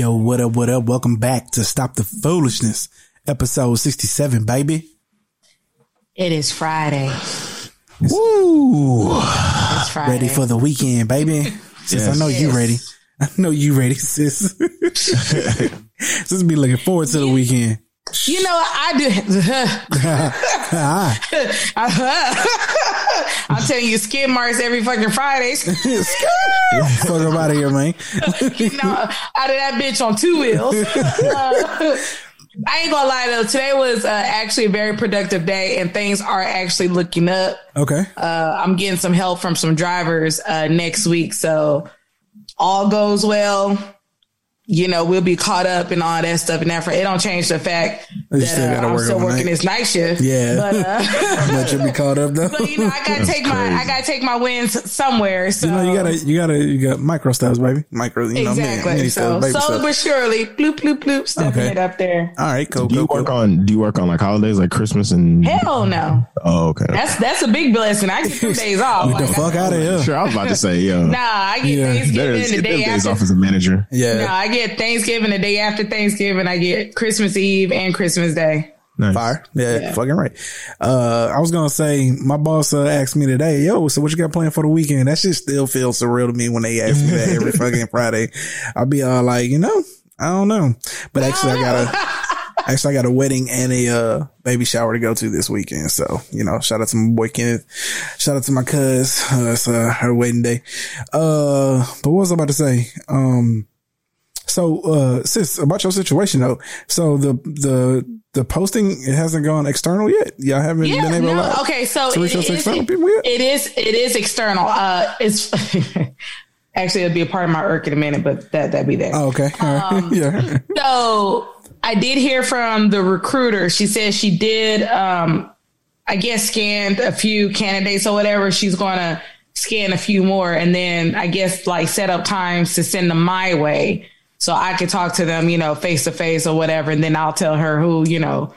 Yo, what up, what up? Welcome back to Stop the Foolishness, episode 67, baby. It is Friday. Woo! It's Friday. Ready for the weekend, baby. Sis, yes. I know yes. you ready. I know you ready, sis. sis be looking forward to the weekend. You know, I do. I'm telling you, skid marks every fucking Fridays. Fuck up out of here, man. you know, out of that bitch on two wheels. Uh, I ain't gonna lie though. Today was uh, actually a very productive day, and things are actually looking up. Okay. Uh, I'm getting some help from some drivers uh, next week, so all goes well you know, we'll be caught up in all that stuff and that. For, it don't change the fact that uh, I'm still working this night shift. Yeah, but, uh, but you'll be caught up though. But you know, I gotta take my I gotta take my wins somewhere. So you know, you gotta you gotta you got micro steps, baby. Micro, you know, exactly. Mini, so slowly but surely, bloop bloop bloop, stepping okay. it up there. All right, cool. Do you cool, work cool. on Do you work on like holidays, like Christmas and? Hell no. Oh, okay. That's that's a big blessing. I get two days off. Get like, the fuck out of here. Sure, I was about to say, yo. Nah, I get yeah. Thanksgiving the day after. off as a manager. Yeah. No, I get Thanksgiving the day after Thanksgiving, I get Christmas Eve and Christmas Day. Nice. Fire. Yeah, yeah, fucking right. Uh, I was gonna say, my boss uh, asked me today, yo, so what you got planned for the weekend? That shit still feels surreal to me when they ask me that every fucking Friday. I'll be all like, you know, I don't know. But actually, I got a, actually, I got a wedding and a, uh, baby shower to go to this weekend. So, you know, shout out to my boy Kenneth. Shout out to my cuz. Uh, it's, uh, her wedding day. Uh, but what was I about to say? Um, so, uh, sis, about your situation though. So the, the, the posting it hasn't gone external yet. Y'all haven't yeah, been able no. to. Okay, so to it, it, external people yet? it is it is external. Uh, it's actually it'll be a part of my irk in a minute, but that that be there. Oh, okay, um, yeah. So I did hear from the recruiter. She said she did, um, I guess, scanned a few candidates or whatever. She's going to scan a few more, and then I guess like set up times to send them my way so I could talk to them, you know, face to face or whatever, and then I'll tell her who, you know,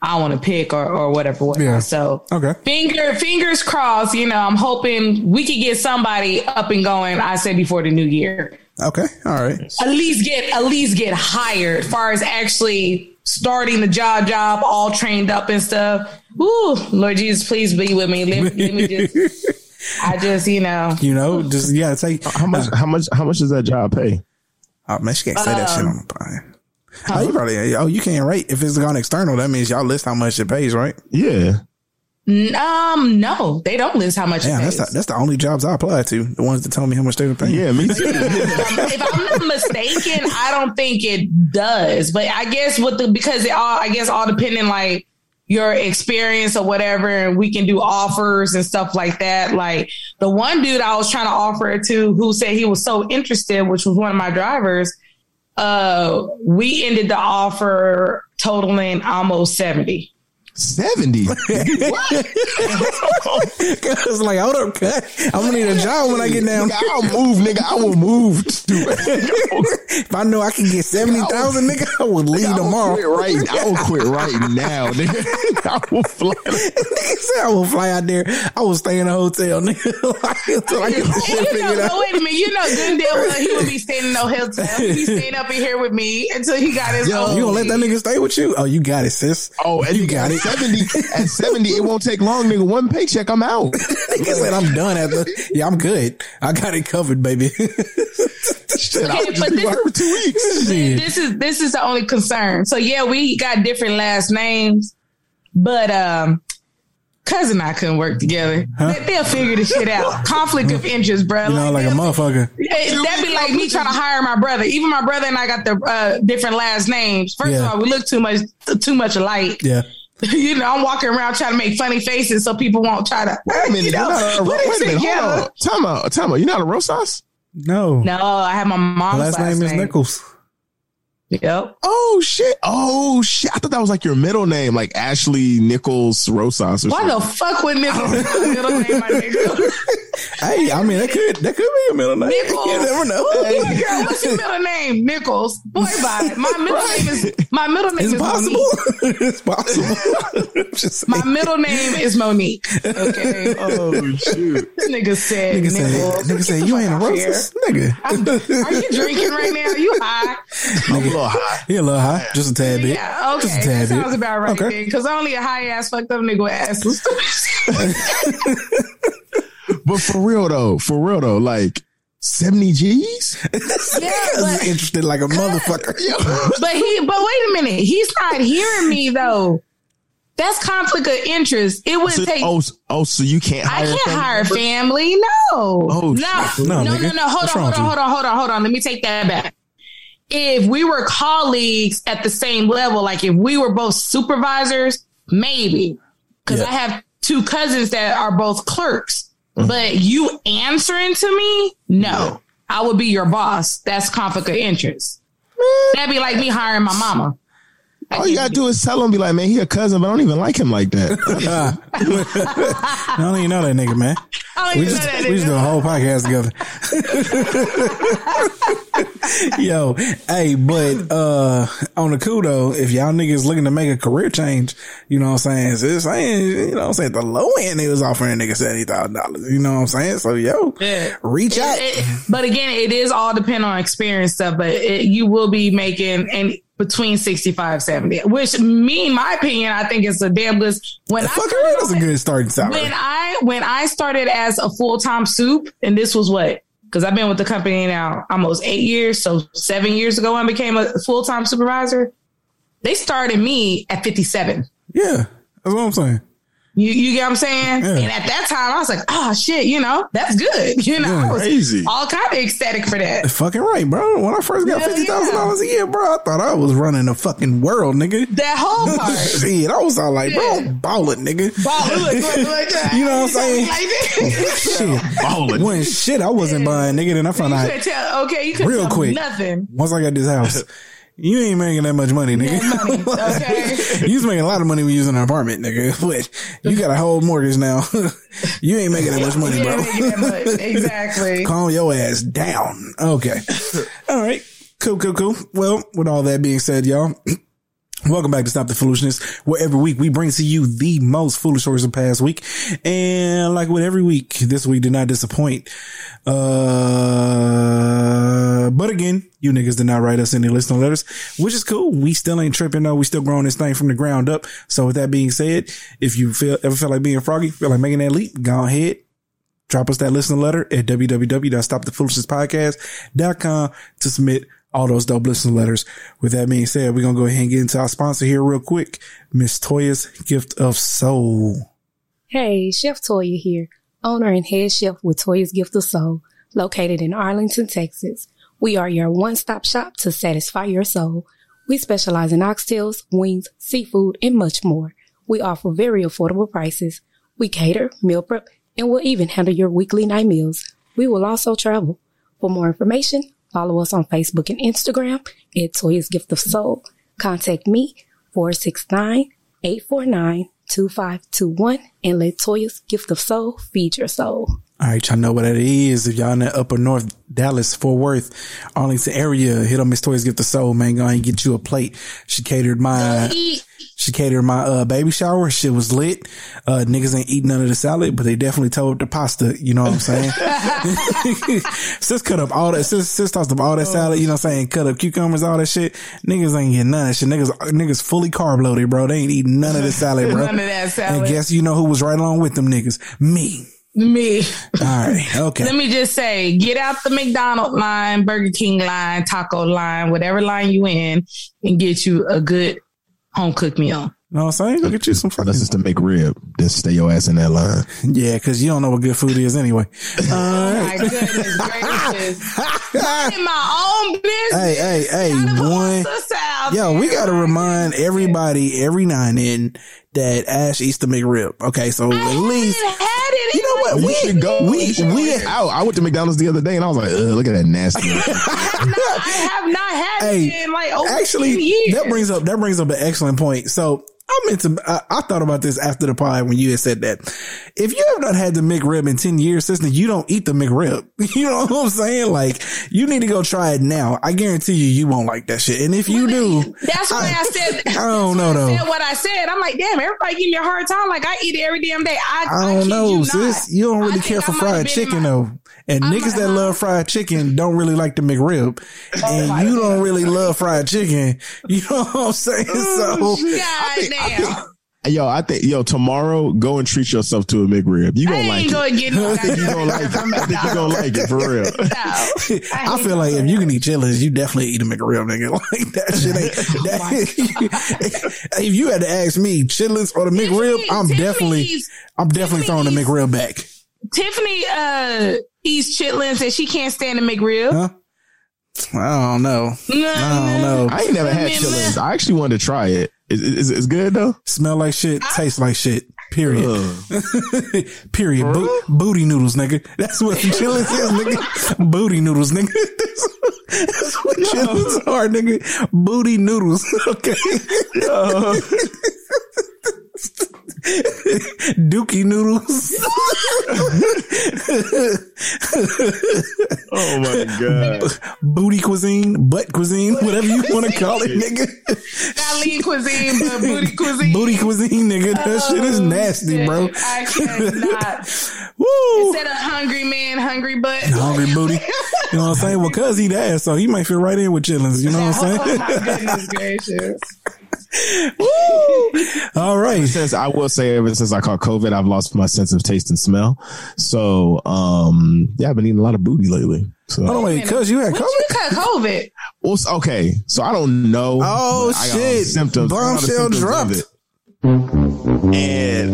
I want to pick or, or whatever. whatever. Yeah. So okay. Finger fingers crossed. You know, I'm hoping we could get somebody up and going. I said before the new year. Okay. All right. At least get at least get hired. As far as actually starting the job, job all trained up and stuff. Ooh, Lord Jesus, please be with me. Let, let me just. I just, you know, you know, just yeah. Say how much, how much, how much does that job pay? Oh man, she can't say um, that shit on the pod. Oh, you probably, oh, you can't rate if it's gone external. That means y'all list how much it pays, right? Yeah. Um, no, they don't list how much. Yeah, that's the, that's the only jobs I apply to. The ones that tell me how much they would pay. Yeah, me too. if I'm not mistaken, I don't think it does. But I guess with the because it all, I guess all depending like your experience or whatever, and we can do offers and stuff like that. Like the one dude I was trying to offer it to who said he was so interested, which was one of my drivers, uh, we ended the offer totaling almost 70. 70. Cause like, hold up, cut. I'm gonna need a job when I get down. Nigga, I'll move, nigga. I will move. if I know I can get 70,000, nigga, I will leave nigga, tomorrow. Quit right, I will quit right now, nigga. I will fly. nigga said I will fly out there. I will stay in a hotel, nigga. until I get the shit you know, out. Wait a minute. You know good deal uh, he would be staying in no hotel. He'd staying up in here with me until he got his Yo, own. You gonna let that nigga stay with you? Oh, you got it, sis. Oh, and you got it. 70, at 70, it won't take long, nigga. One paycheck, I'm out. nigga said I'm done at the, yeah, I'm good. I got it covered, baby. Shit, okay, but this, for two weeks. This is, this is the only concern. So yeah, we got different last names, but, um, cousin and I couldn't work together. They, they'll figure the shit out. Conflict of interest, bro. You know, like a motherfucker. it- that'd be like me trying to hire my brother. Even my brother and I got the uh, different last names. First Yeah. of all, we look too much too much alike. Yeah. you know, I'm walking around trying to make funny faces so people won't try to. Wait a minute. you know, not a, put wait it a minute. together. Hold on. Time out. Time out. You're not a Rosas? No. No, I have my mom's last, name is Nichols. Yep. Oh shit! Oh shit! I thought that was like your middle name, like Ashley Nichols Rosas. Or Why something. the fuck would Nichols middle name my nigga? Hey, I mean, that could that could be a middle name. Nichols. You never know. My God, what's your middle name? Nichols. Boy, bye. My middle name is my middle name It's is possible. Monique. it's possible. My middle name is Monique. Okay. Oh shoot! Nigga said Nigga said, Nichols. nigga said, you ain't a out here. Rosas, nigga. Are you drinking right now? You high? I'm a little high. He a little high, just a tad bit. Yeah, Just a tad That bit. sounds about right Okay. Because only a high ass fucked up nigga would ask. But for real though, for real though, like seventy G's. yeah, He's but, interested like a motherfucker. but he. But wait a minute. He's not hearing me though. That's conflict of interest. It would So, take. oh, oh, so you can't I hire? can't family hire members? family. No. Oh, no. No, No, no, no, Hold What's on, hold on, hold on, hold on, hold on. Let me take that back. If we were colleagues at the same level, like if we were both supervisors, maybe. Because Yeah. I have two cousins that are both clerks. Mm. But you answering to me, no. I would be your boss. That's conflict of interest. That'd be like me hiring my mama. I All you gotta do is tell him, be like, man, he a cousin, but I don't even like him like that. I don't even know that nigga, man. I don't We even just know that we just do a whole podcast together. Yo, hey, but uh on the cool though, if y'all niggas looking to make a career change, you know what I'm saying? So it's saying, you know what I'm saying? The low end they was offering a nigga seventy thousand dollars. You know what I'm saying? So yo, Yeah. reach out. It- it- but again, it is all depend on experience stuff. But it, you will be making and between 65 70 which me in my opinion i think is a damn good when I Fucking started a good starting salary. when i when i started as a full-time soup and this was what because i've been with the company now almost eight years so seven years ago i became a full-time supervisor they started me at 57 yeah, that's what I'm saying. You, you get what I'm saying? Yeah. And at that time, I was like, oh shit, you know, that's good. You know, Yeah. I was Crazy. all kind of ecstatic for that. Fucking right, bro. When I first got Yeah, fifty thousand dollars a year, bro, I thought I was running the fucking world, nigga. That whole part. Shit, I was all like, bro, Yeah. I'm balling, nigga. Ball- look, look, look, look. You know what I'm saying? Like that. Shit, Balling. when shit I wasn't buying, nigga. Then I found you out couldn't tell. Okay, you couldn't Real tell me quick. nothing. once I got this house, you ain't making that much money, nigga. Money, okay. you was making a lot of money when you was in an apartment, nigga. But you got a whole mortgage now. you ain't making that much money, bro. much. Exactly. Calm your ass down. Okay. All right. Cool, cool, cool. Well, with all that being said, y'all. Welcome back to Stop the Foolishness, where every week we bring to you the most foolish stories of past week. And like with every week, this week did not disappoint. Uh, but again, you niggas did not write us any listener letters, which is cool. We still ain't tripping though. We still growing this thing from the ground up. So with that being said, if you feel, ever feel like being froggy, feel like making that leap, go ahead, drop us that listener letter at www.stopthefoolishness.podcast.com to submit all those dope listener letters. With that being said, we're going to go ahead and get into our sponsor here real quick. Miss Toya's Gift of Soul. Hey, Chef Toya here, owner and head chef with Toya's Gift of Soul, located in Arlington, Texas. We are your one-stop shop to satisfy your soul. We specialize in oxtails, wings, seafood, and much more. We offer very affordable prices. We cater, meal prep, and we'll even handle your weekly night meals. We will also travel. For more information, follow us on Facebook and Instagram at Toya's Gift of Soul. Contact me 469-849-2521 and let Toya's Gift of Soul feed your soul. All right, y'all know what that is. If y'all in the upper north, Dallas, Fort Worth, Arlington area, hit on Miss Toya's Gift of Soul, man. Go ahead and get you a plate. She catered my, Eat. She catered my, uh, baby shower. Shit was lit. Uh, niggas ain't eating none of the salad, but they definitely told the pasta. You know what I'm saying? sis cut up all that, sis, sis tossed up all that salad, you know what I'm saying? Cut up cucumbers, all that shit. Niggas ain't getting none of that shit. Niggas, niggas fully carb loaded, bro. They ain't eating none of the salad, bro. None of that salad. And guess you know who was right along with them niggas? Me. Me. All right. Okay. Let me just say, get out the McDonald line, Burger King line, taco line, whatever line you in, and get you a good home cooked meal. You know what I'm saying? Go get you some fucking. Unless it's to McRib, then stay your ass in that line. Yeah, because you don't know what good food is anyway. Oh uh, my goodness gracious. In my own business. Hey, hey, hey, Gotta boy. my sister Yo, we gotta remind everybody every now and then that Ash eats the McRib. Okay, so I at least had it. you know what You we should go. we should we out. I went to McDonald's the other day and I was like, Ugh, look at that nasty. I have not had Hey, it in like over actually years. that brings up that brings up an excellent point. So I meant to. I, I thought about this after the pod when you had said that. If you have not had the McRib in ten years, sister, you don't eat the McRib. You know what I'm saying? Like you need to go try it now. I guarantee you, you won't like that shit. And if you do, That's why I, said. I don't know I though. said what I said. I'm like, damn, everybody give me a hard time. Like I eat it every damn day. I, I don't kid know, you sis. You don't really think care for fried chicken my- though. And I niggas that love fried chicken don't really like the McRib. Oh, and my you don't really love fried chicken. You know what I'm saying? Oh, So God damn. Yo, I think yo tomorrow go and treat yourself to a McRib. You gonna ain't like it. gonna get no I think you gonna like it. I think you gonna like it for real. I feel like if you can eat chitlins, you definitely eat a McRib, nigga. Like that shit ain't. That, if you had to ask me, chitlins or the McRib, I'm definitely, I'm definitely throwing the Tiffany's- McRib back. Tiffany uh eats chitlins and she can't stand the McRib. Huh? I don't know. No, I don't know. I ain't never had chillins. I actually wanted to try it. Is is is good though? Smell like shit, taste like shit. Period. Period. Bo- booty noodles, nigga. That's what chillin' is, nigga. Booty noodles, nigga. That's, that's what chitlins are, nigga. Booty noodles. Okay. Dookie noodles. Oh my god. Booty cuisine, butt cuisine, whatever you want to call it, nigga. not lean cuisine, but booty cuisine. Booty cuisine, nigga. That oh, shit is nasty, bro. I cannot. Woo. Instead of hungry man, hungry butt. Hungry booty. You know what I'm saying? Well, cuz he ass, so he might fit right in with chitlins. You know what I'm Oh, oh saying? my goodness gracious. All right. Since I will say, ever since I caught COVID, I've lost my sense of taste and smell. So, um, yeah, I've been eating a lot of booty lately. So, Hold on, wait, cuz you had COVID? you cut COVID? Well, okay, so I don't know. Oh, but I got shit. Symptoms. I got all the Bombshell symptoms of dropped. It. And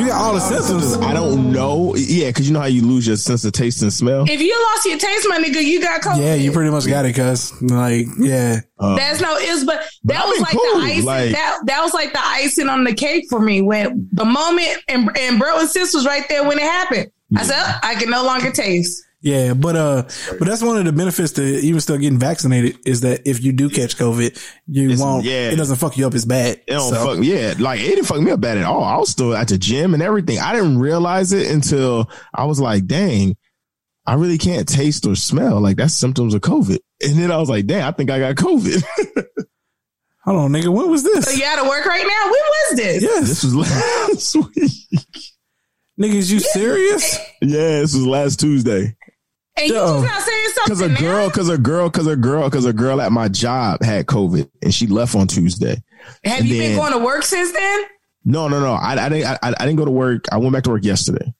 You got all the symptoms. I don't know. Yeah, because you know how you lose your sense of taste and smell. If you lost your taste, my nigga, you got COVID. Yeah, you pretty much got it, cuz. Like, yeah. Uh, That's no is, but that I've was like cool, the icing. like- that that was like the icing on the cake for me. When the moment and and bro and sis was right there when it happened. I said, "Oh, I can no longer taste. Yeah, but uh, but that's one of the benefits to even still getting vaccinated is that if you do catch COVID, you It's- won't. yeah. it doesn't fuck you up as bad. It don't So, fuck yeah, like it didn't fuck me up bad at all. I was still at the gym and everything. I didn't realize it until I was like, dang, I really can't taste or smell. Like that's symptoms of COVID. And then I was like, dang, I think I got COVID. hold on, nigga. When was So this? you out of work right now? When was this? Yes, this was last week. niggas, you serious? Yeah, this was last Tuesday. And you just not saying Cause a girl, now? cause a girl, cause a girl, cause a girl at my job had COVID and she left on Tuesday. Have and you been going to work since then? No, no, no. I, I didn't. I, I didn't go to work. I went back to work yesterday.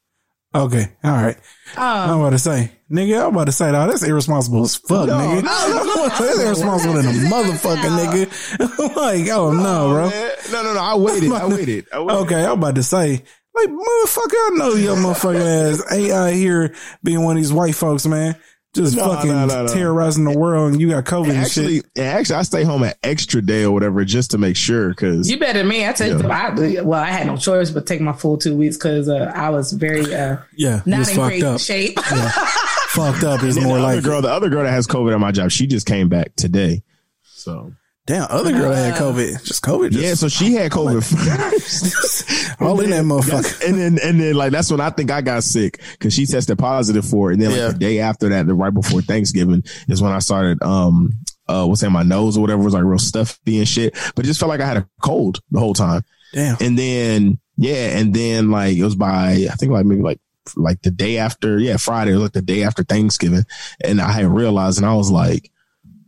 Okay, all right. I'm Oh, about to say, nigga. I'm about to say, no, that's irresponsible as fuck, nigga. No, that's irresponsible than a motherfucker, nigga. like, oh no, bro. Man, No, no, no. I waited. I waited. I waited. Okay, I'm about to say, like, motherfucker, I know your motherfucking ass ain't out here being one of these white folks, man. Just No, fucking no, no, no. terrorizing the world and you got COVID and Actually, shit. actually, I stay home an extra day or whatever just to make sure. Cause you better than me. I took. Yeah. I, well, I had no choice but take my full two weeks because uh, I was very uh, Yeah, not in great up. shape. Fucked up is then more the other like girl, the other girl that has COVID at my job, she just came back today. So Damn, other girl that had COVID. Just COVID. Just yeah, so she had COVID first. all in that motherfucker. and then and then like that's when I think I got sick because she tested positive for it. And then like Yeah. the day after that, the right before Thanksgiving, is when I started um uh what's in my nose or whatever was like real stuffy and shit. But it just felt like I had a cold the whole time. Damn. And then yeah, and then like it was by I think like maybe like like the day after, yeah, Friday, it was like the day after Thanksgiving. And I had realized and I was like,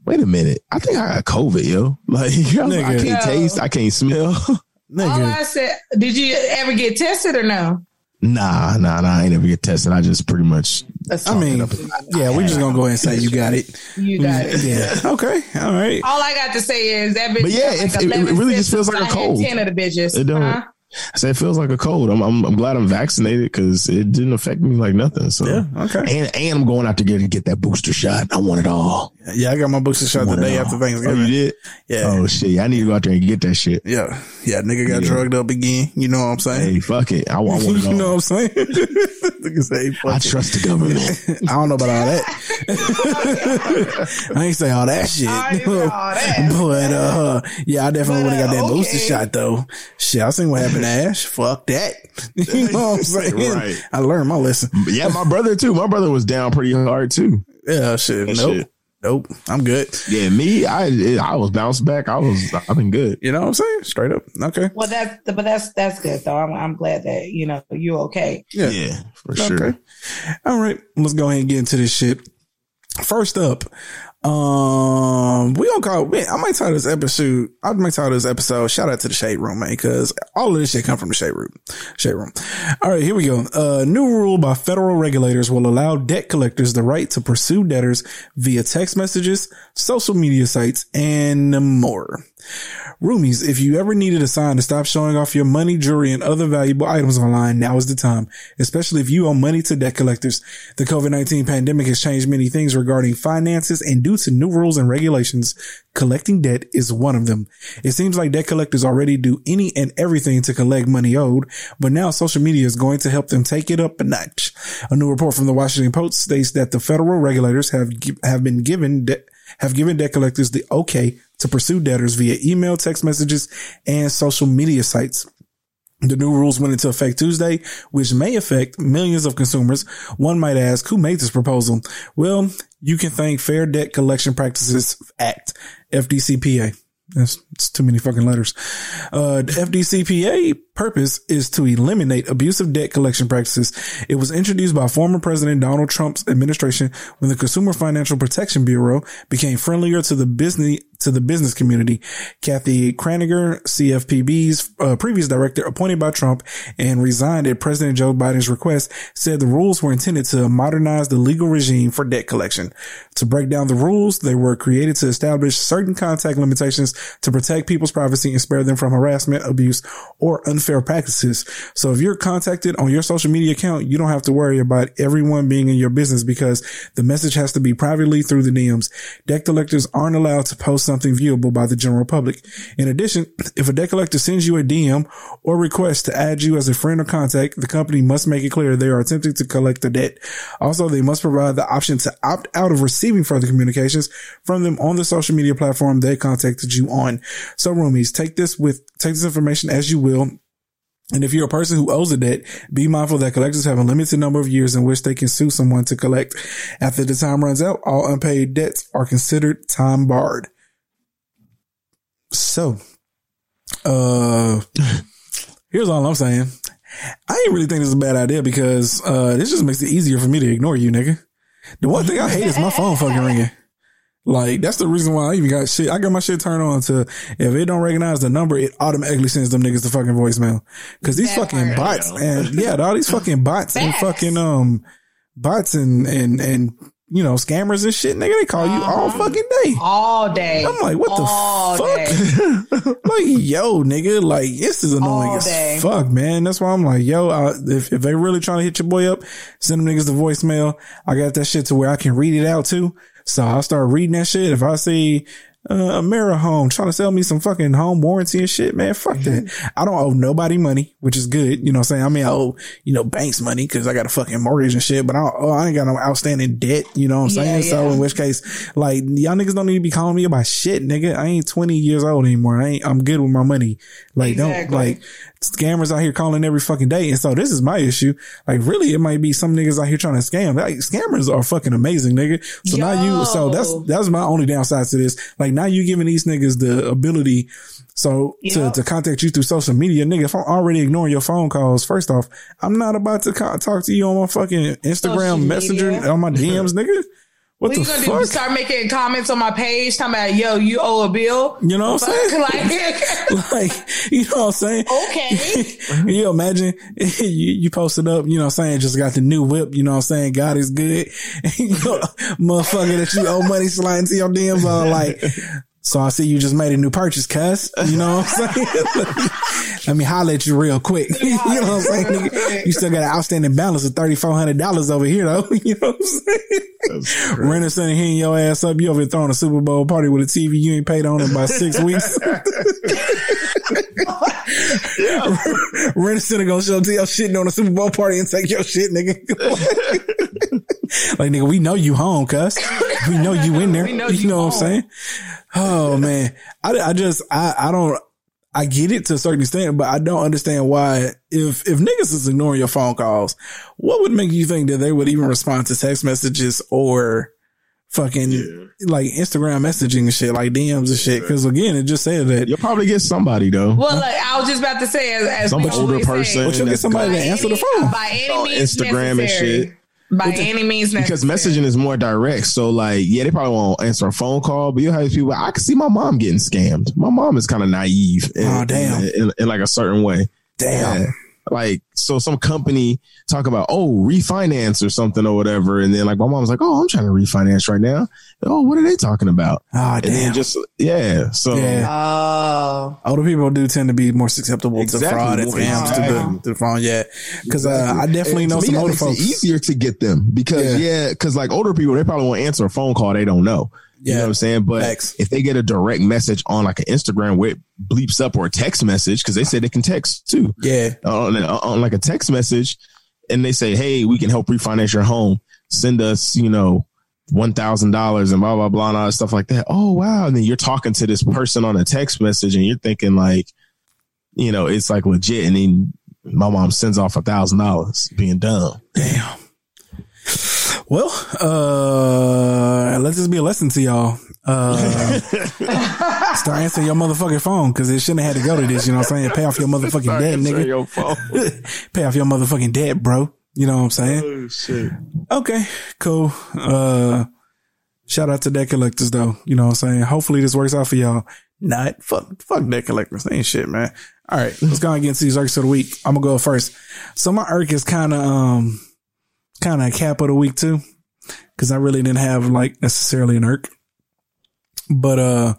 wait a minute, I think I got COVID, yo. Like I, I can't Yo. taste, I can't smell. All Nigga. I said, did you ever get tested or no? Nah, nah, nah. I ain't never get tested. I just pretty much. I mean, yeah, we're just gonna go ahead and say you got it. You got it. Yeah. Okay. All right. All I got to say is that bitch. But yeah, got it- it- it really just feels like a cold. Ten of the bitches. It don't. Huh? I say it feels like a cold. I'm, I'm, I'm glad I'm vaccinated because it didn't affect me like nothing. So Yeah, okay. And and I'm going out to get get that booster shot. I want it all. Yeah, I got my booster shot the day all. after Oh, Thanksgiving. you did? Yeah. Oh shit! I need to go out there and get that shit. Yeah. Yeah. Nigga got Yeah. drugged up again. You know what I'm saying? Hey, fuck it. I, want- I want it you know what I'm saying? Nigga say, fuck I it. trust the government. I don't know about all that. I ain't say all that shit. I ain't all that. but uh yeah, I definitely would have got that uh, booster shot though. Shit, I seen what happened to Ash. Fuck that. you know what I'm saying? Right. I learned my lesson. Yeah, my brother too. My brother was down pretty hard too. Yeah, shit. That Nope. shit. Nope. I'm good. Yeah, me, I I was bounced back. I was I've been good. You know what I'm saying? Straight up. Okay. Well, that's but that's that's good though. I'm I'm glad that you know you're okay. Yeah. Yeah, for sure. All right. Let's go ahead and get into this shit. First up, um, we gonna call. Man, I might title this episode. I might title this episode. Shout out to the shade room, man, because all of this shit come from the shade room. Shade room. All right, here we go. A new rule by federal regulators will allow debt collectors the right to pursue debtors via text messages, social media sites, and more. Roomies, if you ever needed a sign to stop showing off your money, jewelry, and other valuable items online, now is the time, especially if you owe money to debt collectors. The COVID-19 pandemic has changed many things regarding finances and due to new rules and regulations, collecting debt is one of them. It seems like debt collectors already do any and everything to collect money owed, but now social media is going to help them take it up a notch. A new report from the Washington Post states that the federal regulators have have been given de- have given debt collectors the okay to pursue debtors via email, text messages, and social media sites. The new rules went into effect Tuesday, which may affect millions of consumers. One might ask, who made this proposal? Well, you can thank Fair Debt Collection Practices Act, FDCPA. That's it's too many fucking letters. Uh, FDCPA purpose is to eliminate abusive debt collection practices. It was introduced by former President Donald Trump's administration when the Consumer Financial Protection Bureau became friendlier to the business to the business community. Kathy Kraninger, CFPB's uh, previous director appointed by Trump and resigned at President Joe Biden's request, said the rules were intended to modernize the legal regime for debt collection. To break down the rules, they were created to establish certain contact limitations to protect people's privacy and spare them from harassment, abuse, or unfair practices. So if you're contacted on your social media account, you don't have to worry about everyone being in your business because the message has to be privately through the DMs. Debt collectors aren't allowed to post something viewable by the general public. In addition, if a debt collector sends you a DM or request to add you as a friend or contact, the company must make it clear they are attempting to collect the debt. Also, they must provide the option to opt out of receiving further communications from them on the social media platform they contacted you on. So roomies, take this with, take this information as you will. And if you're a person who owes a debt, be mindful that collectors have a limited number of years in which they can sue someone to collect. After the time runs out, all unpaid debts are considered time barred. So, uh, here's all I'm saying. I ain't really think this is a bad idea because, uh, this just makes it easier for me to ignore you, nigga. The one thing I hate is my phone fucking ringing. Like, that's the reason why I even got shit. I got my shit turned on to if it don't recognize the number, it automatically sends them niggas the fucking voicemail. Cause these That fucking part. bots and yeah, all these fucking bots and fucking, um, bots and, and, and, you know, scammers and shit, nigga, they call you all Uh-huh. fucking day. All day. I'm like, what All the fuck? like, yo, nigga, like this is annoying All as day. fuck, man. That's why I'm like, yo, uh, if if they really trying to hit your boy up, send them niggas the voicemail. I got that shit to where I can read it out too. So I'll start reading that shit. If I see uh, Amera Home trying to sell me some fucking home warranty and shit, man, fuck that. I don't owe nobody money, which is good. You know what I'm saying? I mean, I owe, you know, banks money because I got a fucking mortgage and shit, but I, don't, oh, I ain't got no outstanding debt. You know what I'm Yeah, saying? So in which case, like, y'all niggas don't need to be calling me about shit, nigga. I ain't 20 years old anymore. I ain't, I'm good with my money. Like, don't, like, scammers out here calling every fucking day. And so this is my issue. Like, really, it might be some niggas out here trying to scam. Like, scammers are fucking amazing, nigga. So now you, so that's, that's my only downside to this. Like, now you giving these niggas the ability, so to, Yep. to contact you through social media, nigga, if I'm already ignoring your phone calls, first off, I'm not about to co- talk to you on my fucking Social Instagram messenger media. on my DMs, nigga. What What you gonna fuck? do? Start making comments on my page talking about, yo, you owe a bill. You know what I'm saying? like, like, you know what I'm saying? okay. you imagine you, you posted up, you know what I'm saying, just got the new whip, you know what I'm saying, God is good. you know, motherfucker that you owe money sliding to your DMs are like, so I see you just made a new purchase, cuss. You know what I'm saying? Let me holler at you real quick. you know what I'm saying? Nigga? You still got an outstanding balance of $3,400 over here though. you know what I'm saying? Renner sitting hitting your ass up. You over here throwing a Super Bowl party with a TV you ain't paid on in about six weeks. Center gonna show up to your shit on a Super Bowl party and take your shit, nigga. like nigga, we know you home, cuz. We know you in there. Know you, you know what I'm saying? Oh man. I, I just, I, I don't, I get it to a certain extent, but I don't understand why if, if niggas is ignoring your phone calls, what would make you think that they would even respond to text messages or fucking like Instagram messaging and shit, like DMs and shit? Cause again, it just said that You'll probably get somebody though. Well, like, I was just about to say, as, as Some older always say, person But you'll get somebody to answer the phone. by any means Instagram and shit. By any means because necessary. messaging is more direct. So like, yeah, they probably won't answer a phone call, but you'll have people. I can see my mom getting scammed. My mom is kind of naive. In, Oh, damn. In, in, in like a certain way. damn. Yeah. Like, so some company talk about, oh, refinance or something or whatever. And then like my mom's like, oh, I'm trying to refinance right now. Oh, what are they talking about? Oh And then damn. just, yeah. So Yeah. Oh, Older people do tend to be more susceptible Exactly, to fraud and more- scams to, the, to the phone. Yeah. Cause, uh, I definitely And know some older makes folks. easier to get them because Yeah. yeah, because like older people, they probably won't answer a phone call they don't know. You know what I'm saying? But if they get a direct message on like an Instagram where it bleeps up or a text message, because they said they can text too Yeah. Uh, on, uh, on like a text message, and they say, "Hey, we can help refinance your home. Send us, you know, one thousand dollars and blah blah blah and all that stuff like that." Oh wow! And then you're talking to this person on a text message, and you're thinking like, you know, it's like legit, and then my mom sends off a thousand dollars, being dumb. Damn. Well, uh, let this be a lesson to y'all. Uh, start answering your motherfucking phone because it shouldn't have had to go to this. You know what I'm saying? Pay off your motherfucking debt, nigga. Your phone. Pay off your motherfucking debt, bro. You know what I'm saying? oh shit! Okay, cool. Uh, shout out to debt collectors though. You know what I'm saying? Hopefully this works out for y'all. Not fuck, fuck debt collectors. They ain't shit, man. All right, let's go and get into these irks of the week. I'm gonna go first. So my irk is kind of, um, kind of a cap of the week too. Cause I really didn't have like necessarily an irk, but, uh,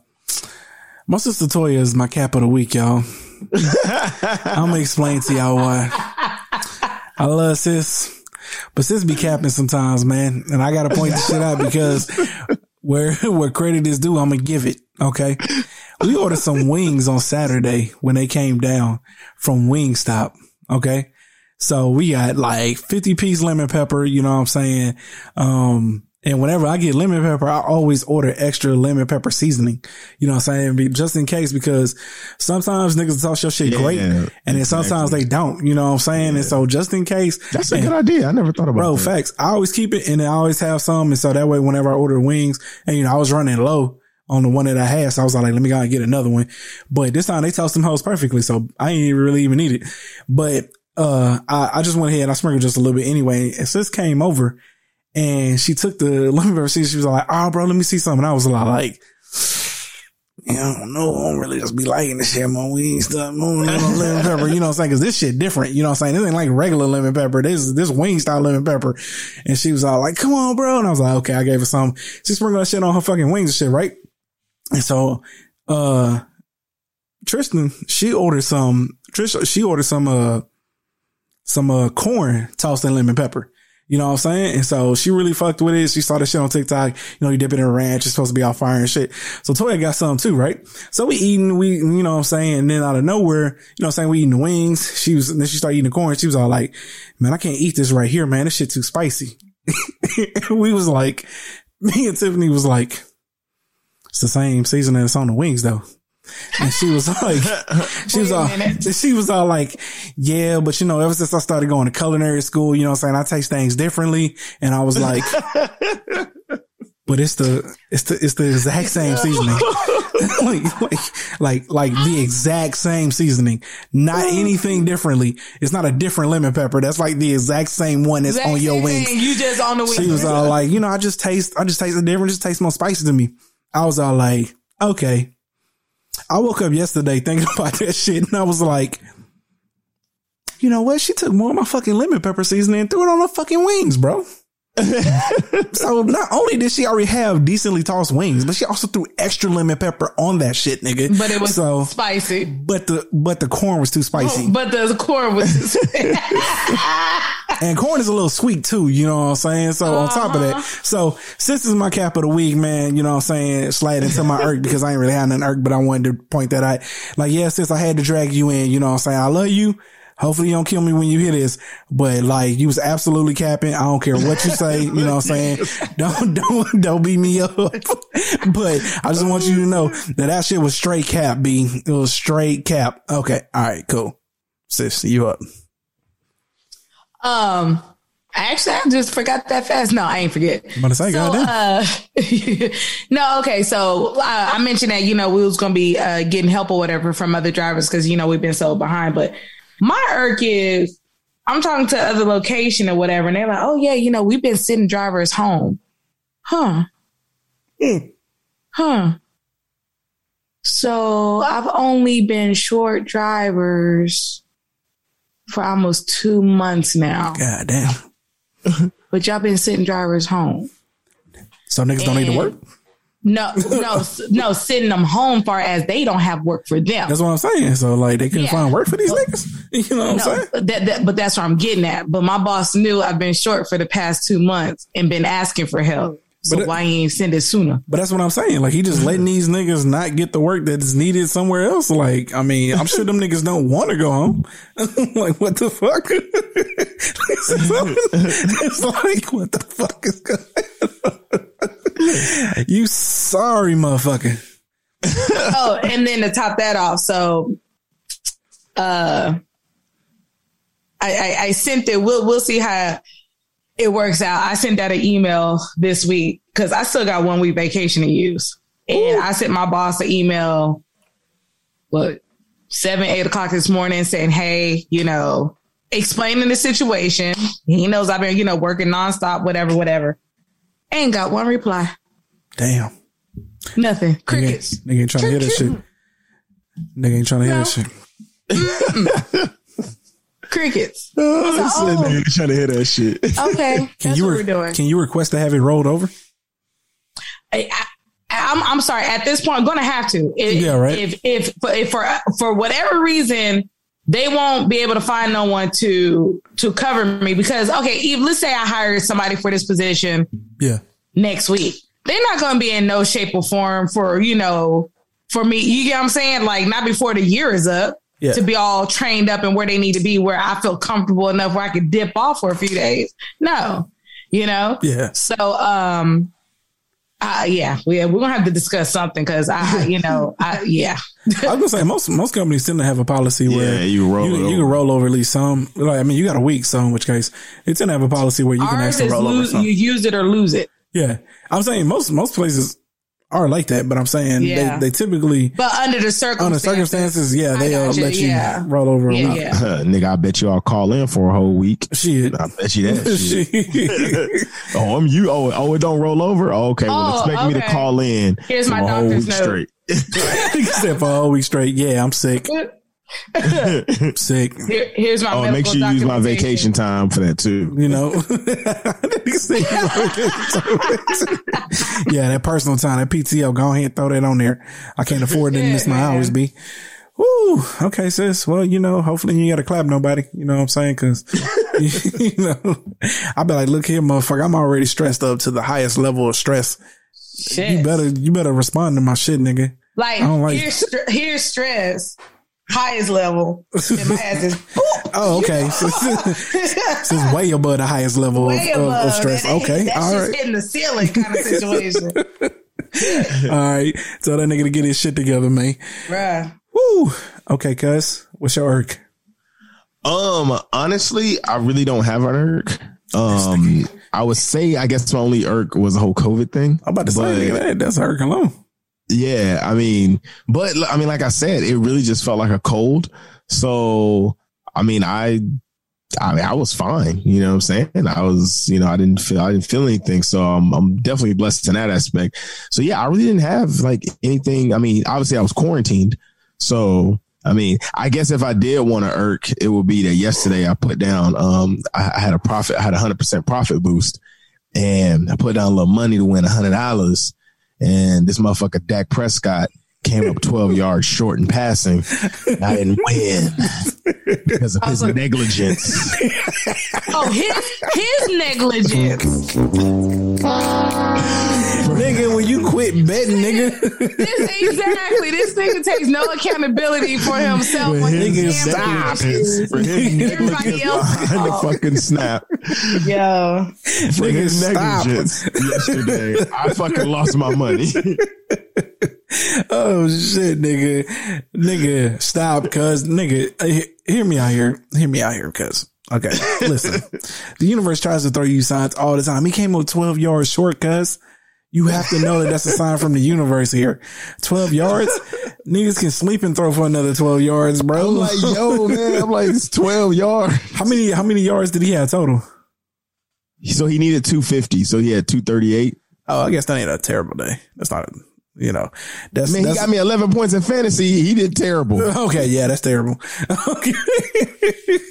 my sister Toya is my cap of the week, y'all. I'm gonna explain to y'all why. I love sis, but sis be capping sometimes, man. And I gotta point this shit out because where where credit is due, I'm gonna give it. Okay. We ordered some wings on Saturday when they came down from Wingstop. Okay. So we got like 50 piece lemon pepper, you know what I'm saying? Um, and whenever I get lemon pepper, I always order extra lemon pepper seasoning. You know what I'm saying? Be- Just in case, because sometimes niggas toss your shit Yeah, great and then sometimes they don't, you know what I'm saying? And so just in case, That's a good idea. I never thought about Bro, that. facts. I always keep it and I always have some. And so that way, whenever I order wings and, you know, I was running low on the one that I had. So I was like, let me go and get another one. But this time they toast them hoes perfectly. So I ain't even really even need it. But, uh, I, I just went ahead and I sprinkled just a little bit anyway. And sis came over and she took the lemon pepper seasoning. She was like, oh, bro, let me see something. I was a lot like, yeah, I don't know. I don't really just be liking this shit. My weed stuff, lemon pepper. You know what I'm saying? Cause this shit different. You know what I'm saying? This ain't like regular lemon pepper. This this wing style lemon pepper. And she was all like, come on, bro. And I was like, okay, I gave her some. She sprinkled that shit on her fucking wings and shit, right? And so, uh, Tristan, she ordered some, Trish, she ordered some, uh, some, uh, corn tossed in lemon pepper. You know what I'm saying? And so she really fucked with it. She saw this shit on TikTok. You know, you dip it in a ranch. It's supposed to be all fire and shit. So Toya got some too, right? So we eating, we, you know what I'm saying? And then out of nowhere, you know what I'm saying? We eating the wings. She was, then she started eating the corn. She was all like, man, I can't eat this right here, man. This shit too spicy. we was like, me and Tiffany was like, it's the same seasoning that's on the wings though. And she was like, she was all, she was all like, yeah, but you know, ever since I started going to culinary school, you know what I'm saying? I taste things differently. And I was like, but it's the it's the it's the exact same seasoning. like, like like like the exact same seasoning. Not anything differently. It's not a different lemon pepper. That's like the exact same one that's on your wings. thing, You just on the wings. She was all like, you know, I just taste, I just taste the difference. Just tastes more spicy to me. I was all like, okay. I woke up yesterday thinking about that shit and I was like, you know what? She took more of my fucking lemon pepper seasoning and threw it on her fucking wings, bro. so not only did she already have decently tossed wings, but she also threw extra lemon pepper on that shit, nigga. but it was so, spicy. but the, but the corn was too spicy. But the corn was. Spicy. And corn is a little sweet too, you know what I'm saying? So on top of that, uh-huh. so since is my cap of the week, man, you know what I'm saying? Slide into my irk because I ain't really had an irk, but I wanted to point that out. Like, yeah, since I had to drag you in, you know what I'm saying? I love you. Hopefully you don't kill me when you hear this, but like you was absolutely capping. I don't care what you say, you know what I'm saying? Don't, don't, don't beat me up. but I just want you to know that that shit was straight cap, B. It was straight cap. Okay. All right. Cool. Sis, you up. um. Actually, I just forgot that fast. No, I ain't forget. I'm about to say, So, goddamn. uh, no, okay. So uh, I mentioned that you know we was gonna be uh, getting help or whatever from other drivers because you know we've been so behind. But my irk is I'm talking to other location or whatever, and they're like, "Oh yeah, you know we've been sitting drivers home, huh? Huh? So I've only been short drivers for almost two months now, God damn. but y'all been sitting drivers home." So niggas don't need to work. No, no, no, sending them home far as they don't have work for them. That's what I'm saying. So like they couldn't Yeah. find work for these niggas. You know what I'm saying? but that, that, but that's what I'm getting at. But my boss knew I've been short for the past two months and been asking for help. So But why you ain't send it sooner? But that's what I'm saying. Like he just letting these niggas not get the work that is needed somewhere else. Like, I mean, I'm sure them niggas don't want to go home. like, what the fuck? it's like, what the fuck is going You sorry, motherfucker. oh, and then to top that off, so uh I, I, I sent it. We'll we'll see how it works out. I sent out an email this week because I still got one week vacation to use. And I sent my boss an email what seven, eight o'clock this morning saying, Hey, you know, explaining the situation. He knows I've been, you know, working nonstop, whatever, whatever. Ain't got one reply. Damn. Nothing. Crickets. nigga ain't trying to hear that shit. Nigga ain't trying to hear No. that shit. Crickets. Oh, Oh. nigga trying to hear that shit. Okay. Can you what re- we're doing. can you request to have it rolled over? I, I, I'm, I'm sorry. At this point, I'm going to have to. If, Yeah, right. If, if, if for, for whatever reason, they won't be able to find no one to, to cover me because, okay, if, let's say I hired somebody for this position Yeah. next week. They're not going to be in no shape or form for, you know, for me. You get what I'm saying? Like not before the year is up Yeah. to be all trained up and where they need to be, where I feel comfortable enough where I could dip off for a few days. No, you know? Yeah. So, um, uh, yeah, we, we're gonna have to discuss something because I, you know, I, yeah, I was gonna say most most companies tend to have a policy where Yeah, you roll you, you can roll over at least some. Like I mean, you got a week, so in which case they tend to have a policy where you can actually is roll over some. you use it or lose it. yeah, I'm saying most most places are like that, but I'm saying Yeah. they they typically But under the circumstances, under circumstances, yeah, they I uh, gotcha, let you yeah. roll over. yeah, a week. yeah. nigga, I bet you I'll call in for a whole week. Shit. I bet you that shit. Shit. oh, I'm you. Oh, oh, it don't roll over. Oh, okay, well, Oh, expect me to call in Here's for my a whole doctor's week note. straight. Except for a whole week straight. Yeah, I'm sick. sick. Here, here's my Oh, make sure you use my vacation time for that too. You know, yeah, that personal time, that PTO, go ahead and throw that on there. I can't afford to Yeah, miss my man. hours, B. Woo. Okay, sis. Well, you know, hopefully you ain't got to clap nobody. You know what I'm saying? Cause, you know, I'll be like, look here, motherfucker. I'm already stressed up to the highest level of stress. Shit. You better, you better respond to my shit, nigga. like, I don't like- here's str- here's stress, highest level. And my ass is Oh, okay. This is way above the highest level of, way of, above. of stress. That- Okay. that's All just right. hitting the ceiling kind of situation, All right. Tell that nigga to get his shit together, man. Right. Woo. Okay, cuz. What's your irk? Um, honestly, I really don't have an irk. Um, I would say I guess my only irk was the whole COVID thing. I'm about to say But- nigga, that, that's irk alone. Yeah, I mean, but I mean, like I said, it really just felt like a cold. So, I mean, I, I mean, I was fine. You know what I'm saying? I was, you know, I didn't feel, I didn't feel anything. So I'm, I'm definitely blessed in that aspect. So yeah, I really didn't have like anything. I mean, obviously I was quarantined. So, I mean, I guess if I did want to irk, it would be that yesterday I put down, um, I, I had a profit, I had a hundred percent profit boost and I put down a little money to win a hundred dollars. And this motherfucker Dak Prescott came up 12 yards short in passing. And I didn't win because of his negligence. Oh, his his negligence. nigga, when you quit betting, nigga, This, exactly. This nigga takes no accountability for himself. when his he's nigga, gambling. negligence- for his Everybody else- behind the fucking snap. Yo. For Nigga, his stop. negligence yesterday. I fucking lost my money. oh shit, nigga, nigga, stop, cuz nigga, uh, hear me out here, hear me out here, cuz. Okay, listen, the universe tries to throw you signs all the time. He came up 12 yards short, cuz. You have to know that that's a sign from the universe here. 12 yards? Niggas can sleep and throw for another 12 yards, bro. I'm like, yo, man, I'm like, it's 12 yards. how many, how many yards did he have total? So he needed 250. So he had 238. Oh, I guess that ain't a terrible day. That's not, you know, that's, Man, he got me 11 points in fantasy. He did terrible. okay. Yeah, that's terrible. Okay.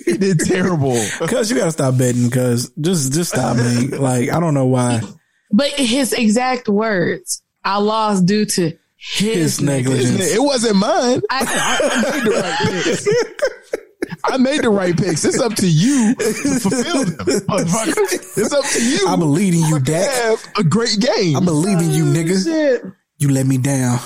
He did terrible. Cause you gotta stop betting. Cause just, just stop me. Like, I don't know why. But his exact words, I lost due to his, His negligence. negligence. It wasn't mine. I, I made the right picks. I made the right picks. It's up to you to fulfill them. motherfucker. It's up to you. I believe in you, to Dak. have a great game. I believe in you, nigga. shit. You let me down.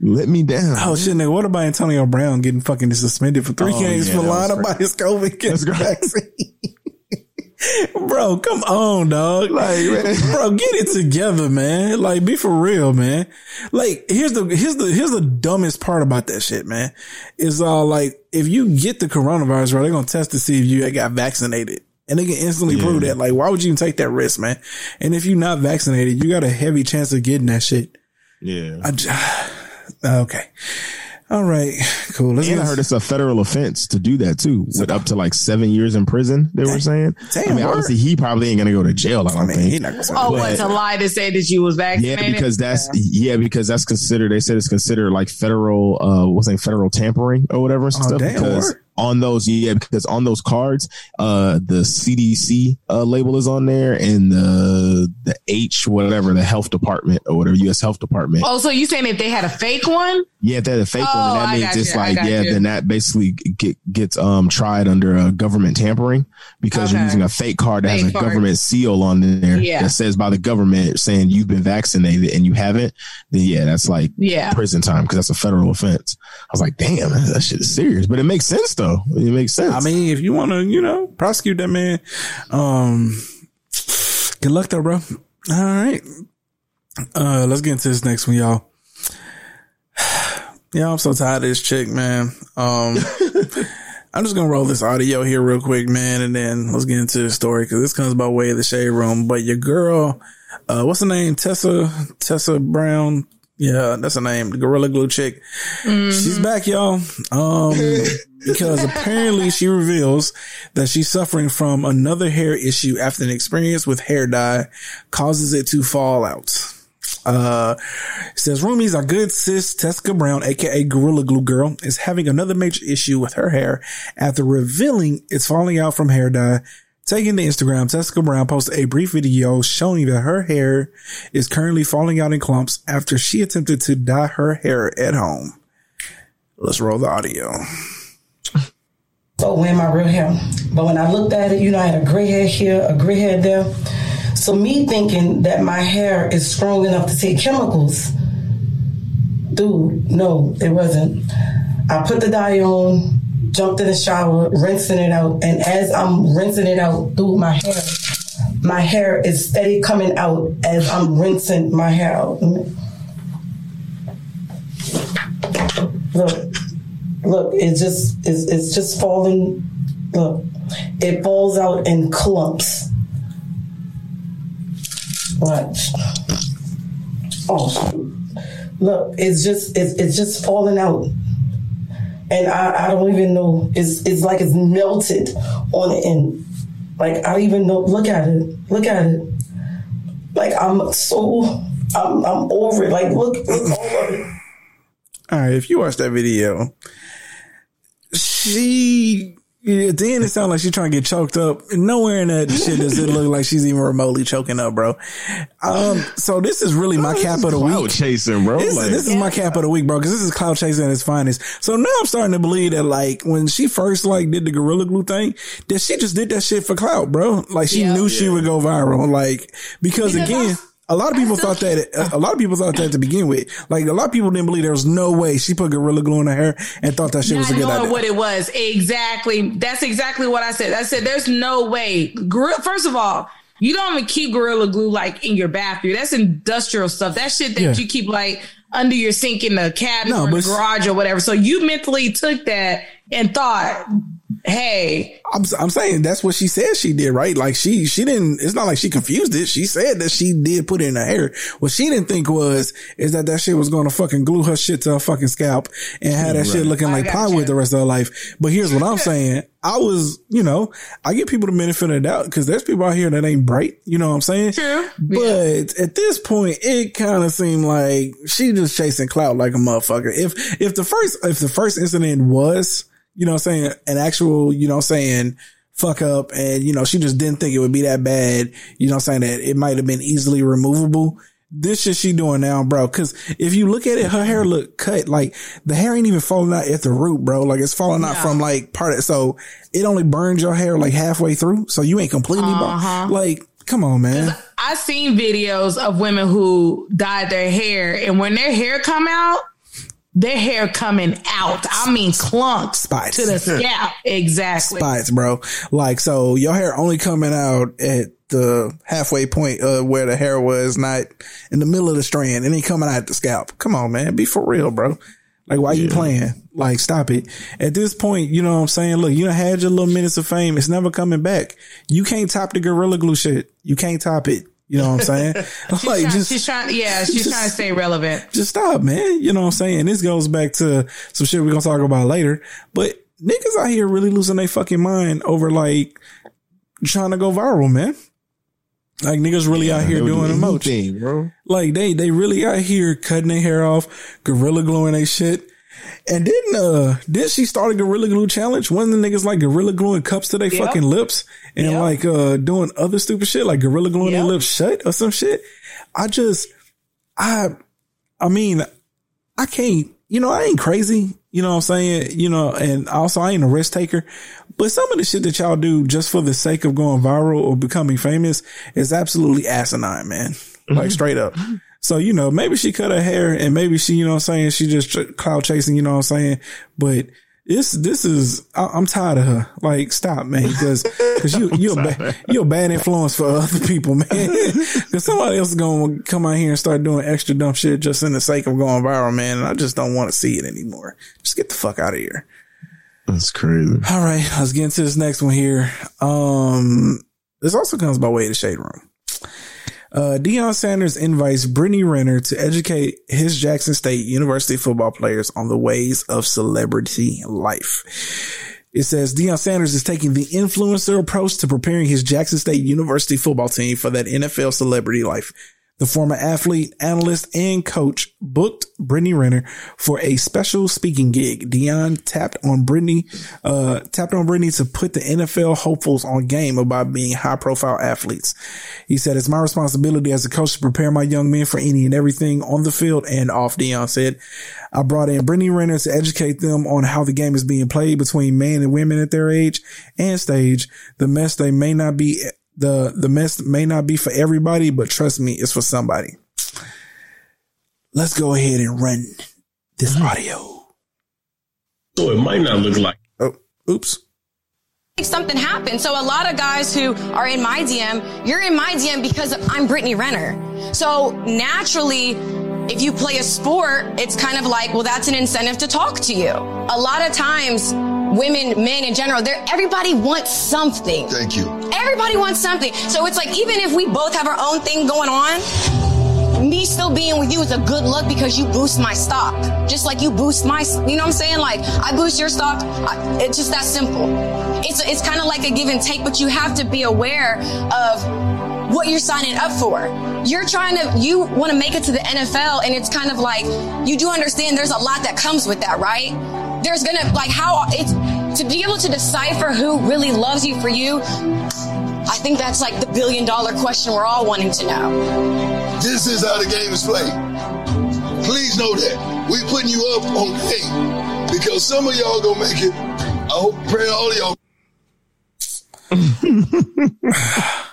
Let me down. Oh shit, nigga. What about Antonio Brown getting fucking suspended for three Oh, games yeah, for lying about his COVID vaccine? Bro, come on, dog. Like, man. bro, get it together, man. Like, be for real, man. Like, here's the here's the here's the dumbest part about that shit, man. Is all like if you get the coronavirus, bro, they're gonna test to see if you got vaccinated. And they can instantly prove that. Like, why would you even take that risk, man? And if you're not vaccinated, you got a heavy chance of getting that shit. Yeah. Okay. All right. Cool. Let's And I heard it's a federal offense to do that too, with up to like seven years in prison. They were saying. Damn, I mean, word. obviously he probably ain't gonna go to jail. I don't I mean, think. he gonna Oh, that. what to lie to say that you was vaccinated? Yeah, because that's yeah, because that's considered. They said it's considered like federal, uh, what's it, federal tampering or whatever and Oh, stuff. damn, because word. on those, yeah, because on those cards, uh, the CDC uh, label is on there, and the the H whatever the health department or whatever U.S. Health Department. Oh, so you saying if they had a fake one? Yeah, if they had a fake Oh, one, then I that means it's you, like yeah, you. then that basically get, gets um tried under uh, government tampering because you're using a fake card that has a card. government seal on there Yeah. that says by the government saying you've been vaccinated and you haven't. Then yeah, that's like Yeah. prison time because that's a federal offense. I was like, damn, that, that shit is serious, but it makes sense though. It makes sense. I mean, if you want to, you know, prosecute that man, um, good luck though, bro. All right. Uh, let's get into this next one, y'all. Yeah, I'm so tired of this chick, man. Um, I'm just gonna roll this audio here real quick, man, and then let's get into the story because this comes by way of the shade room. But your girl, uh, what's her name? Tessa, Tessa Brown. Yeah, that's her name. The Gorilla Glue chick. She's back, y'all. Um, because apparently she reveals that she's suffering from another hair issue after an experience with hair dye causes it to fall out. Uh, says roomies our good sis Tessica Brown, aka Gorilla Glue Girl, is having another major issue with her hair after revealing it's falling out from hair dye. Taking to Instagram, Tessica Brown posted a brief video showing that her hair is currently falling out in clumps after she attempted to dye her hair at home. Let's roll the audio. So wearing my real hair. But when I looked at it, you know, I had a gray hair here, a gray hair there. So me thinking that my hair is strong enough to take chemicals, dude, no, it wasn't. I put the dye on, jumped in the shower, rinsing it out, and as I'm rinsing it out through my hair, my hair is steady coming out as I'm rinsing my hair out. Look, look, it just it's, it's just falling. Look, it falls out in clumps. Oh, look, it's just it's, it's just falling out, and I, I don't even know. It's it's like it's melted on the end. Like I don't even know. Look at it. Look at it. Like I'm so I'm I'm over it. Like look, all of it. All right, if you watch that video, she yeah, at the end it sounds like she's trying to get choked up. Nowhere in that shit does it look like she's even remotely choking up, bro. Um, so this is really my cap of the Cloud week. chasing, bro. This, Like, this is my cap of the week, bro, because this is clout chasing at its finest. So now I'm starting to believe that, like, when she first like did the gorilla glue thing, that she just did that shit for clout, bro. Like she Yeah. knew she would go viral, like because, Because again. I- A lot of people thought that. A lot of people thought that to begin with. Like a lot of people didn't believe there was no way she put gorilla glue in her hair and thought that shit was a not good idea. what it was. Exactly. That's exactly what I said. I said, there's no way. Gorilla, first of all, you don't even keep Gorilla Glue like in your bathroom. That's industrial stuff. That shit that Yeah. you keep like under your sink in the cabinet No, or the garage or whatever. So you mentally took that and thought, hey, I'm, I'm saying that's what she said she did, right? Like she, she didn't, it's not like she confused it. She said that she did put it in her hair. What she didn't think was, is that that shit was going to fucking glue her shit to her fucking scalp and have that shit looking I like gotcha. plywood the rest of her life. But here's what I'm saying. I was, you know, I give people the benefit of the doubt because there's people out here that ain't bright. You know what I'm saying? True. But at this point, it kind of seemed like she just chasing clout like a motherfucker. If, if the first, if the first incident was, you know what I'm saying, an actual, you know what I'm saying, fuck up and, you know, she just didn't think it would be that bad, you know what I'm saying, that it might have been easily removable. This shit she doing now, bro. Cause if you look at it, her hair look cut. Like the hair ain't even falling out at the root, bro. Like it's falling out Yeah. from like part of, so it only burns your hair like halfway through. So you ain't completely, bald. Uh-huh. like, come on, man. I seen videos of women who dyed their hair, and when their hair come out, their hair coming out. I mean, clumps Spots. to the scalp. Exactly. spots, bro. Like, so your hair only coming out at the halfway point of where the hair was, not in the middle of the strand. It ain't coming out the scalp. Come on, man. Be for real, bro. Like, why you playing? Like, stop it. At this point, you know what I'm saying? Look, you done had your little minutes of fame. It's never coming back. You can't top the Gorilla Glue shit. You can't top it. You know what I'm saying? She's, like, trying, just, she's trying. Yeah, she's just- trying to stay relevant. just stop, man. You know what I'm saying? This goes back to some shit we're gonna talk about later. But niggas out here really losing their fucking mind over like trying to go viral, man. Like niggas really out here doing do emoji. bro. Like they they really out here cutting their hair off, gorilla gluing their shit. And then uh did she start a gorilla glue challenge? Wasn't the niggas like gorilla gluing cups to their Yep. fucking lips and Yep. like uh doing other stupid shit like gorilla gluing their lips shut or some shit? I just I I mean I can't you know, I ain't crazy. You know what I'm saying? You know, and also I ain't a risk taker. But some of the shit that y'all do just for the sake of going viral or becoming famous is absolutely asinine, man. Like straight up. So, you know, maybe she cut her hair and maybe she, you know what I'm saying, she just clout chasing, you know what I'm saying? But this, this is, I, I'm tired of her. Like, stop, man, because, cause you, you're, a ba- you're a bad influence for other people, man. Cause somebody else is going to come out here and start doing extra dumb shit just in the sake of going viral, man. And I just don't want to see it anymore. Just get the fuck out of here. That's crazy. All right, let's get into this next one here. Um, this also comes by way of the shade room. Uh, Deion Sanders invites Brittany Renner to educate his Jackson State University football players on the ways of celebrity life. It says Deion Sanders is taking the influencer approach to preparing his Jackson State University football team for that NFL celebrity life. The former athlete, analyst, and coach booked Brittany Renner for a special speaking gig. Deion tapped on Brittany, uh, tapped on Brittany to put the NFL hopefuls on game about being high profile athletes. He said, it's my responsibility as a coach to prepare my young men for any and everything on the field and off. Deion said, I brought in Brittany Renner to educate them on how the game is being played between men and women at their age and stage. The mess they may not be the the mess may not be for everybody, but trust me, it's for somebody. Let's go ahead and run this mm. audio. So it might not look like Oh, oops. make something happen. So a lot of guys who are in my DM, you're in my DM because I'm Brittany Renner. So naturally, if you play a sport, it's kind of like, well, that's an incentive to talk to you. A lot of times, women, men in general, they're, everybody wants something. Thank you. Everybody wants something. So it's like, even if we both have our own thing going on, me still being with you is a good look because you boost my stock. Just like you boost my, you know what I'm saying? Like, I boost your stock. I, it's just that simple. It's, it's kind of like a give and take, but you have to be aware of what you're signing up for. You're trying to, you want to make it to the NFL and it's kind of like, you do understand there's a lot that comes with that, right? There's gonna, like how it's, to be able to decipher who really loves you for you, I think that's like the billion dollar question we're all wanting to know. This is how the game is played. Please know that. we're putting you up on game because some of y'all gonna make it. I hope, pray all of y'all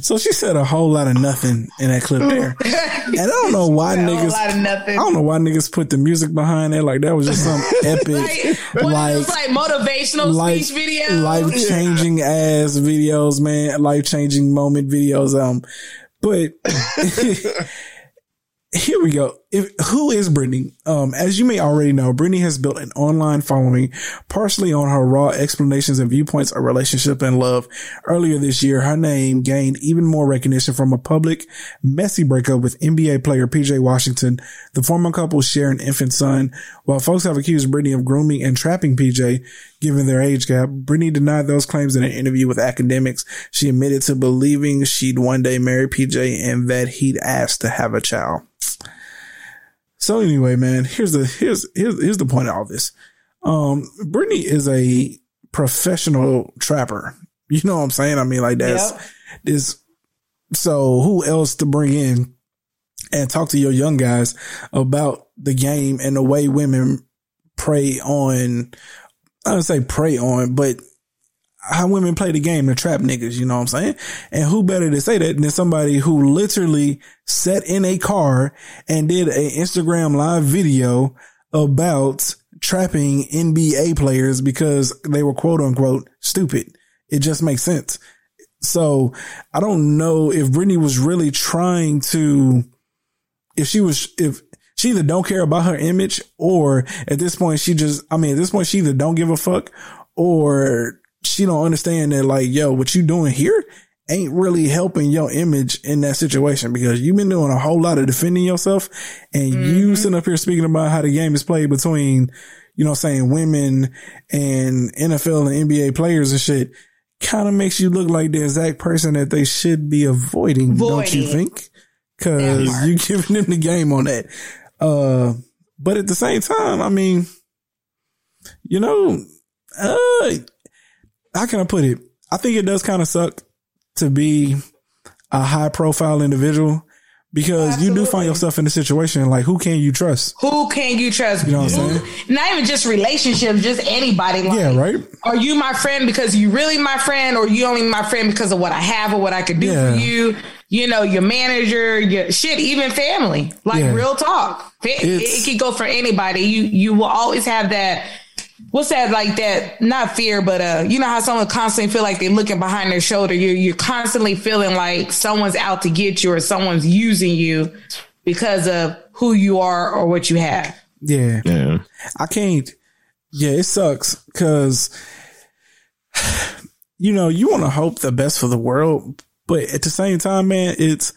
So she said a whole lot of nothing in that clip there. And I don't know why niggas lot of nothing. I don't know why niggas put the music behind it. Like that was just some epic Like, those, like motivational life, speech videos. life changing ass videos, man. Life changing moment videos. Um, but here we go. If, who is Brittany? Um, as you may already know, Brittany has built an online following partially on her raw explanations and viewpoints of relationship and love. Earlier this year, her name gained even more recognition from a public, messy breakup with NBA player PJ Washington. The former couple share an infant son. While folks have accused Brittany of grooming and trapping PJ, given their age gap, Brittany denied those claims in an interview with academics. She admitted to believing she'd one day marry PJ and that he'd asked to have a child. So anyway, man, here's the here's here's here's the point of all this. Um, Brittany is a professional trapper. You know what I'm saying? I mean, like that's Yep. this. So who else to bring in and talk to your young guys about the game and the way women prey on? I don't say prey on, but how women play the game to trap niggas, you know what I'm saying? And who better to say that than somebody who literally sat in a car and did a Instagram live video about trapping NBA players because they were quote unquote stupid. It just makes sense. So I don't know if Brittany was really trying to, if she was, if she either don't care about her image or at this point she just, I mean, at this point she either don't give a fuck or she don't understand that like, yo, what you doing here ain't really helping your image in that situation because you've been doing a whole lot of defending yourself and you sitting up here speaking about how the game is played between, you know, saying women and NFL and NBA players and shit kind of makes you look like the exact person that they should be avoiding, don't you think? Cause you giving them the game on that. Uh, but at the same time, I mean, you know, uh, how can I put it? I think it does kind of suck to be a high profile individual because you do find yourself in a situation like who can you trust? Who can you trust? You know what I'm saying? Not even just relationships, just anybody. Like, Yeah, right. Are you my friend because you really my friend, or you only my friend because of what I have or what I could do Yeah. for you? You know, your manager, your shit, even family. Like Yeah. real talk. It, it, it could go for anybody. You you will always have that. What's that like? That not fear, but uh, you know how someone constantly feel like they're looking behind their shoulder. You're you're constantly feeling like someone's out to get you or someone's using you because of who you are or what you have. Yeah. Yeah. I can't. Yeah, it sucks because, you know, you want to hope the best for the world, but at the same time, man, it's,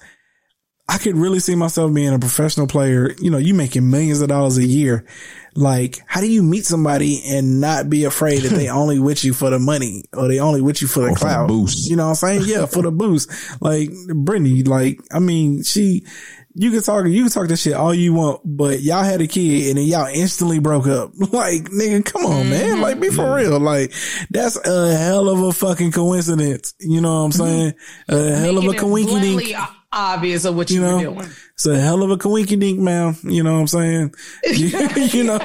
I could really see myself being a professional player. You know, you making millions of dollars a year. Like, how do you meet somebody and not be afraid that they only with you for the money or they only with you for the Or for the clout? boost. You know what I'm saying? Yeah, for the boost. Like Brittany, like, I mean, she, you can talk, you can talk this shit all you want, but y'all had a kid and then y'all instantly broke up. Like, nigga, come on, man. Mm-hmm. Like, be for real. Like, that's a hell of a fucking coincidence. You know what I'm mm-hmm. saying? A hell of a Making it coinky dink. blatantly o- obvious of what you, You know, were doing. it's a hell of a coinky dink, man. You know what I'm saying? You, you know,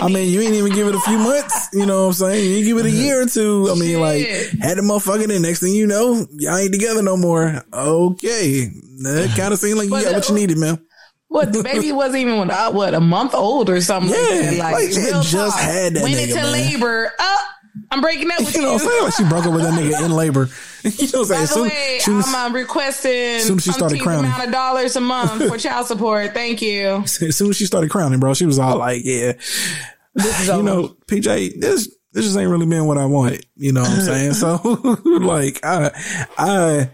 I mean, you ain't even give it a few months. You know what I'm saying? You give it a year or two. I mean, like, had the motherfucker, and next thing you know, y'all ain't together no more. Okay. That kind of seemed like you But, got what you uh, needed, man. What the baby wasn't even uh, what a month old or something like Yeah, that. Like, like, just talk. had that went nigga, into man. labor. Up, I'm breaking up with You you. know what I'm saying? Like, she broke up with that nigga in labor. You know what I'm the saying? way, Soon- soon- I'm uh, requesting soon as she started crowning. amount of dollars a month for child support. Thank you. as soon as she started crowning, bro, she was all like, yeah. This is You over. know, PJ, this, this just ain't really been what I wanted. You know what I'm saying? so like I I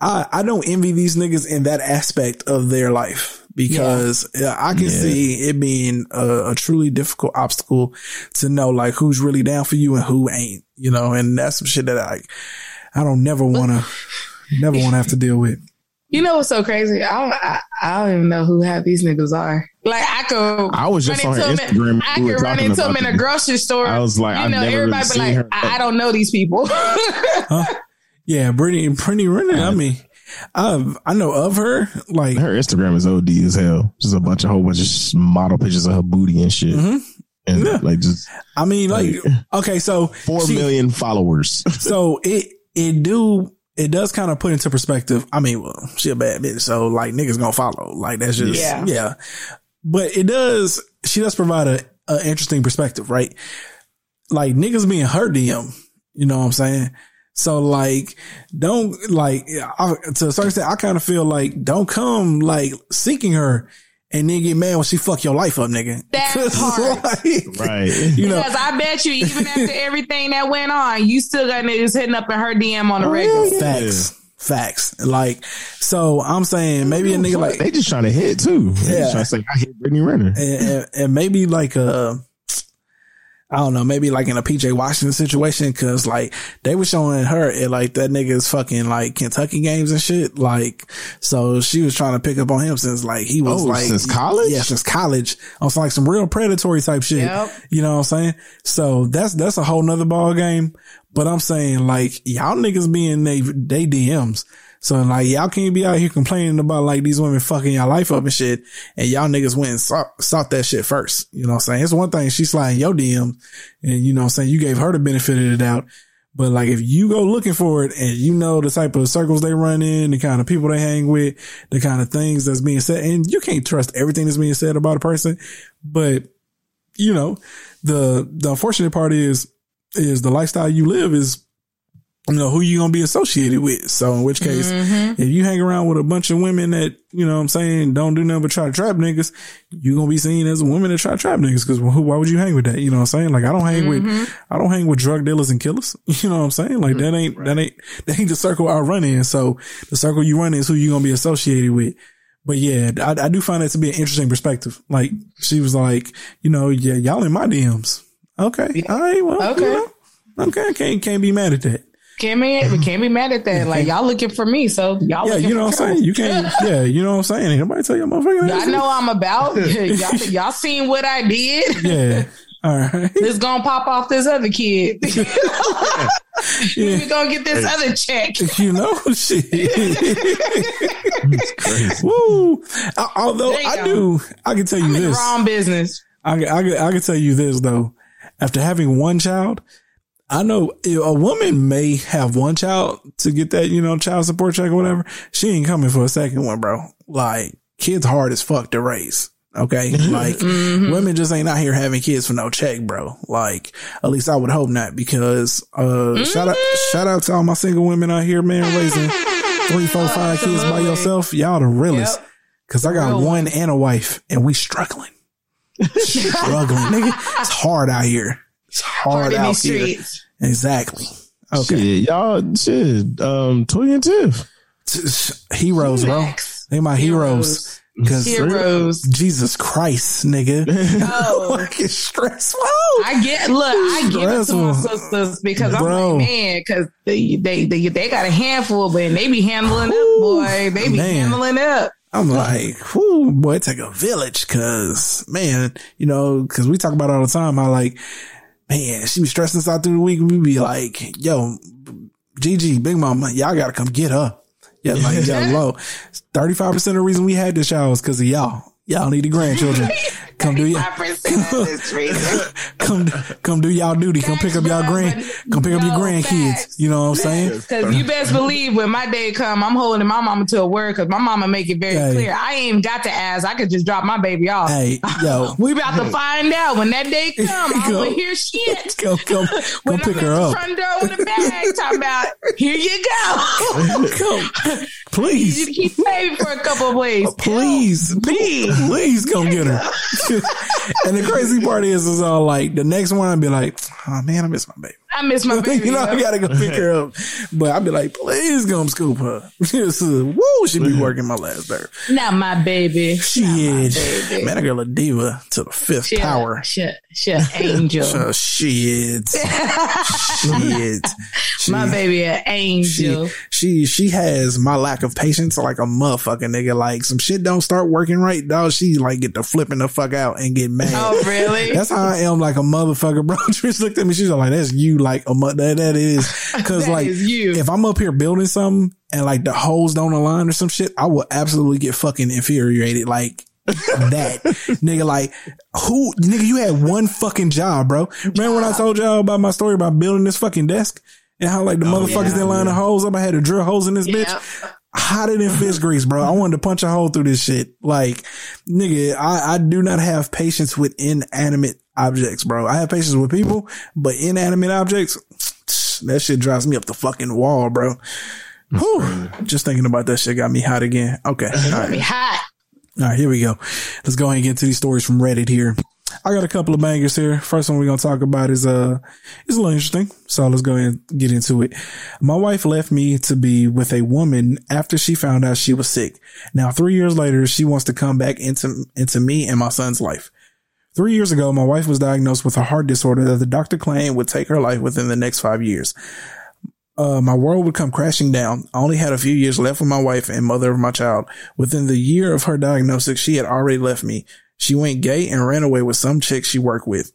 I I don't envy these niggas in that aspect of their life because yeah. I can Yeah. see it being a, a truly difficult obstacle to know like who's really down for you and who ain't. You know, and that's some shit that I I don't never wanna never wanna have to deal with. You know what's so crazy? I don't, I, I don't even know who half these niggas are. Like I could. I was just on her into 'em in- Instagram. I We were could run talking into them in a grocery store. I was like, you I've know, never everybody really be like, her. I, I don't know these people. huh? Yeah, Brittany Brittany Renner, I mean I I know of her. Like her Instagram is OD as hell. Just a bunch of whole bunch of model pictures of her booty and shit. Mhm. And Yeah. like just I mean, like, okay, so four million she- followers. so it it do it does kind of put into perspective. I mean, well, she a bad bitch, so like niggas gonna follow. Like that's just Yeah. yeah. But it does. She does provide a, a interesting perspective, right? Like niggas being her DM. You know what I'm saying? So like, don't like I, to a certain extent. I kind of feel like don't come like seeking her. And then get mad when she fuck your life up, nigga. That 'Cause, part. like, right. You know, because I bet you, even after everything that went on, you still got niggas hitting up in her DM on the regular. Facts. Facts. Like, so I'm saying maybe a nigga like, they just trying to hit too. They Yeah. just trying to say I hit Brittany Renner. and, and, and maybe like uh I don't know, maybe like in a PJ Washington situation, cause like they were showing her at like that nigga's fucking like Kentucky games and shit. Like, so she was trying to pick up on him since like he was Oh, like since college? Yeah, since college. On some like some real predatory type shit. Yep. You know what I'm saying? So that's that's a whole nother ball game. But I'm saying like y'all niggas being they they DMs. So like y'all can't be out here complaining about like these women fucking y'all life up and shit, and y'all niggas went and sought, sought that shit first. You know what I'm saying? It's one thing she sliding your DM, and you know what I'm saying you gave her the benefit of the doubt. But like if you go looking for it and you know the type of circles they run in, the kind of people they hang with, the kind of things that's being said, and you can't trust everything that's being said about a person, but you know, the the unfortunate part is is the lifestyle you live is you know who you gonna be associated with. So in which case, mm-hmm. if you hang around with a bunch of women that you know what I'm saying don't do nothing but try to trap niggas, you gonna be seen as a woman that try to trap niggas. Because who? Why would you hang with that? You know what I'm saying? Like I don't hang with mm-hmm. I don't hang with drug dealers and killers. You know what I'm saying? Like that ain't that ain't that ain't the circle I run in. So the circle you run in is who you gonna be associated with. But yeah, I, I do find that to be an interesting perspective. Like she was like, you know, yeah, y'all in my DMs. Okay, all right, well, Okay. you know, okay, I can't can't be mad at that. Can't be, we can't be mad at that. Like y'all looking for me, so y'all. Yeah, you know what I'm saying. You can't. Yeah, you know what I'm saying. Ain't nobody tell your motherfucking. ass Y'all know I'm about. y'all, y'all seen what I did. Yeah. All right. It's gonna pop off this other kid. Yeah. we gonna get this other check. You know, shit. It's crazy. Woo. I- Although I go. do, I can tell you I'm in this. wrong business. I, I, I can tell you this though. After having one child, I know a woman may have one child to get that, you know, child support check or whatever. She ain't coming for a second one, bro. Like kids hard as fuck to raise. Okay. Like Mm-hmm. women just ain't out here having kids for no check, bro. Like at least I would hope not because, uh, shout out, Mm-hmm. shout out to all my single women out here, man, raising three, four, five kids by yourself. Y'all the realest. Yep. Cause I got Real one and a wife and we struggling struggling, nigga. It's hard out here. It's hard, Hard in out these here. streets. Exactly. Okay. Shit, y'all, shit. Um, Toy and Tiff. Heroes, bro. They my heroes. Cause Heroes. Jesus Christ, nigga. Oh. Fucking stressful. I get look, I give it to my sisters because I'm like, man, because they, they they they got a handful, but they be handling up, boy. They be man. handling up. I'm like, whoo, boy, it take a village. Cause man, you know, cause we talk about it all the time. I like, man, she be stressing us out through the week. We be like, yo, GG, Big Mama, y'all gotta come get her. Yeah, like, yo, low. 35% of the reason we had this show is cause of y'all. Y'all need the grandchildren. Come do y'all, 5% of this reason. come, come do y'all duty. Come pick up y'all grand, come pick up your grandkids. You know what I'm saying? Because you best believe when my day come, I'm holding my mama to a word because my mama make it very Hey. clear. I ain't even got to ask. I could just drop my baby off. Hey, yo, We about to find out when that day come. I Go. don't hear shit. come, come, come When pick her up. front door with a bag, talking about here you go. Come, you please. keep baby for a couple of weeks. Please, please, please come get her. and the crazy part is, is all like the next one, I'd be like, oh man, I miss my baby. I miss my baby. you know, I gotta go pick her up. But I'd be like, please come scoop her. Woo, she be working my last nerve. Not my baby. She Shit. baby. Man, I girl a diva to the fifth She power. She, a- she a angel. So shit. shit. She- my baby an angel. She, she she has my lack of patience like a motherfucking nigga. Like some shit don't start working right, dog. She like get the flipping the fuck out and get mad. Oh, really? That's how I am, like a motherfucker, bro. Trish looked at me. She's like, "That's you, like a mo- that that is." Because like, is if I'm up here building something and like the holes don't align or some shit, I will absolutely get fucking infuriated. Like that nigga, like who nigga? You had one fucking job, bro. Remember when I told y'all about my story about building this fucking desk and how like the oh, motherfuckers yeah. didn't line the holes up? I had to drill holes in this bitch hotter than fish grease, bro. I wanted to punch a hole through this shit. Like, nigga, I, I do not have patience with inanimate objects, bro. I have patience with people, but inanimate objects, that shit drives me up the fucking wall, bro. Whew. Just thinking about that shit got me hot again. Okay. All Be right. hot. All right, here we go. Let's go ahead and get to these stories from Reddit here. I got a couple of bangers here. First one we're gonna talk about is uh is a little interesting. So let's go ahead and get into it. My wife left me to be with a woman after she found out she was sick. Now three years later, she wants to come back into into me and my son's life. Three years ago, my wife was diagnosed with a heart disorder that the doctor claimed would take her life within the next five years. Uh, my world would come crashing down. I only had a few years left with my wife and mother of my child. Within the year of her diagnosis, she had already left me. She went gay and ran away with some chick she worked with.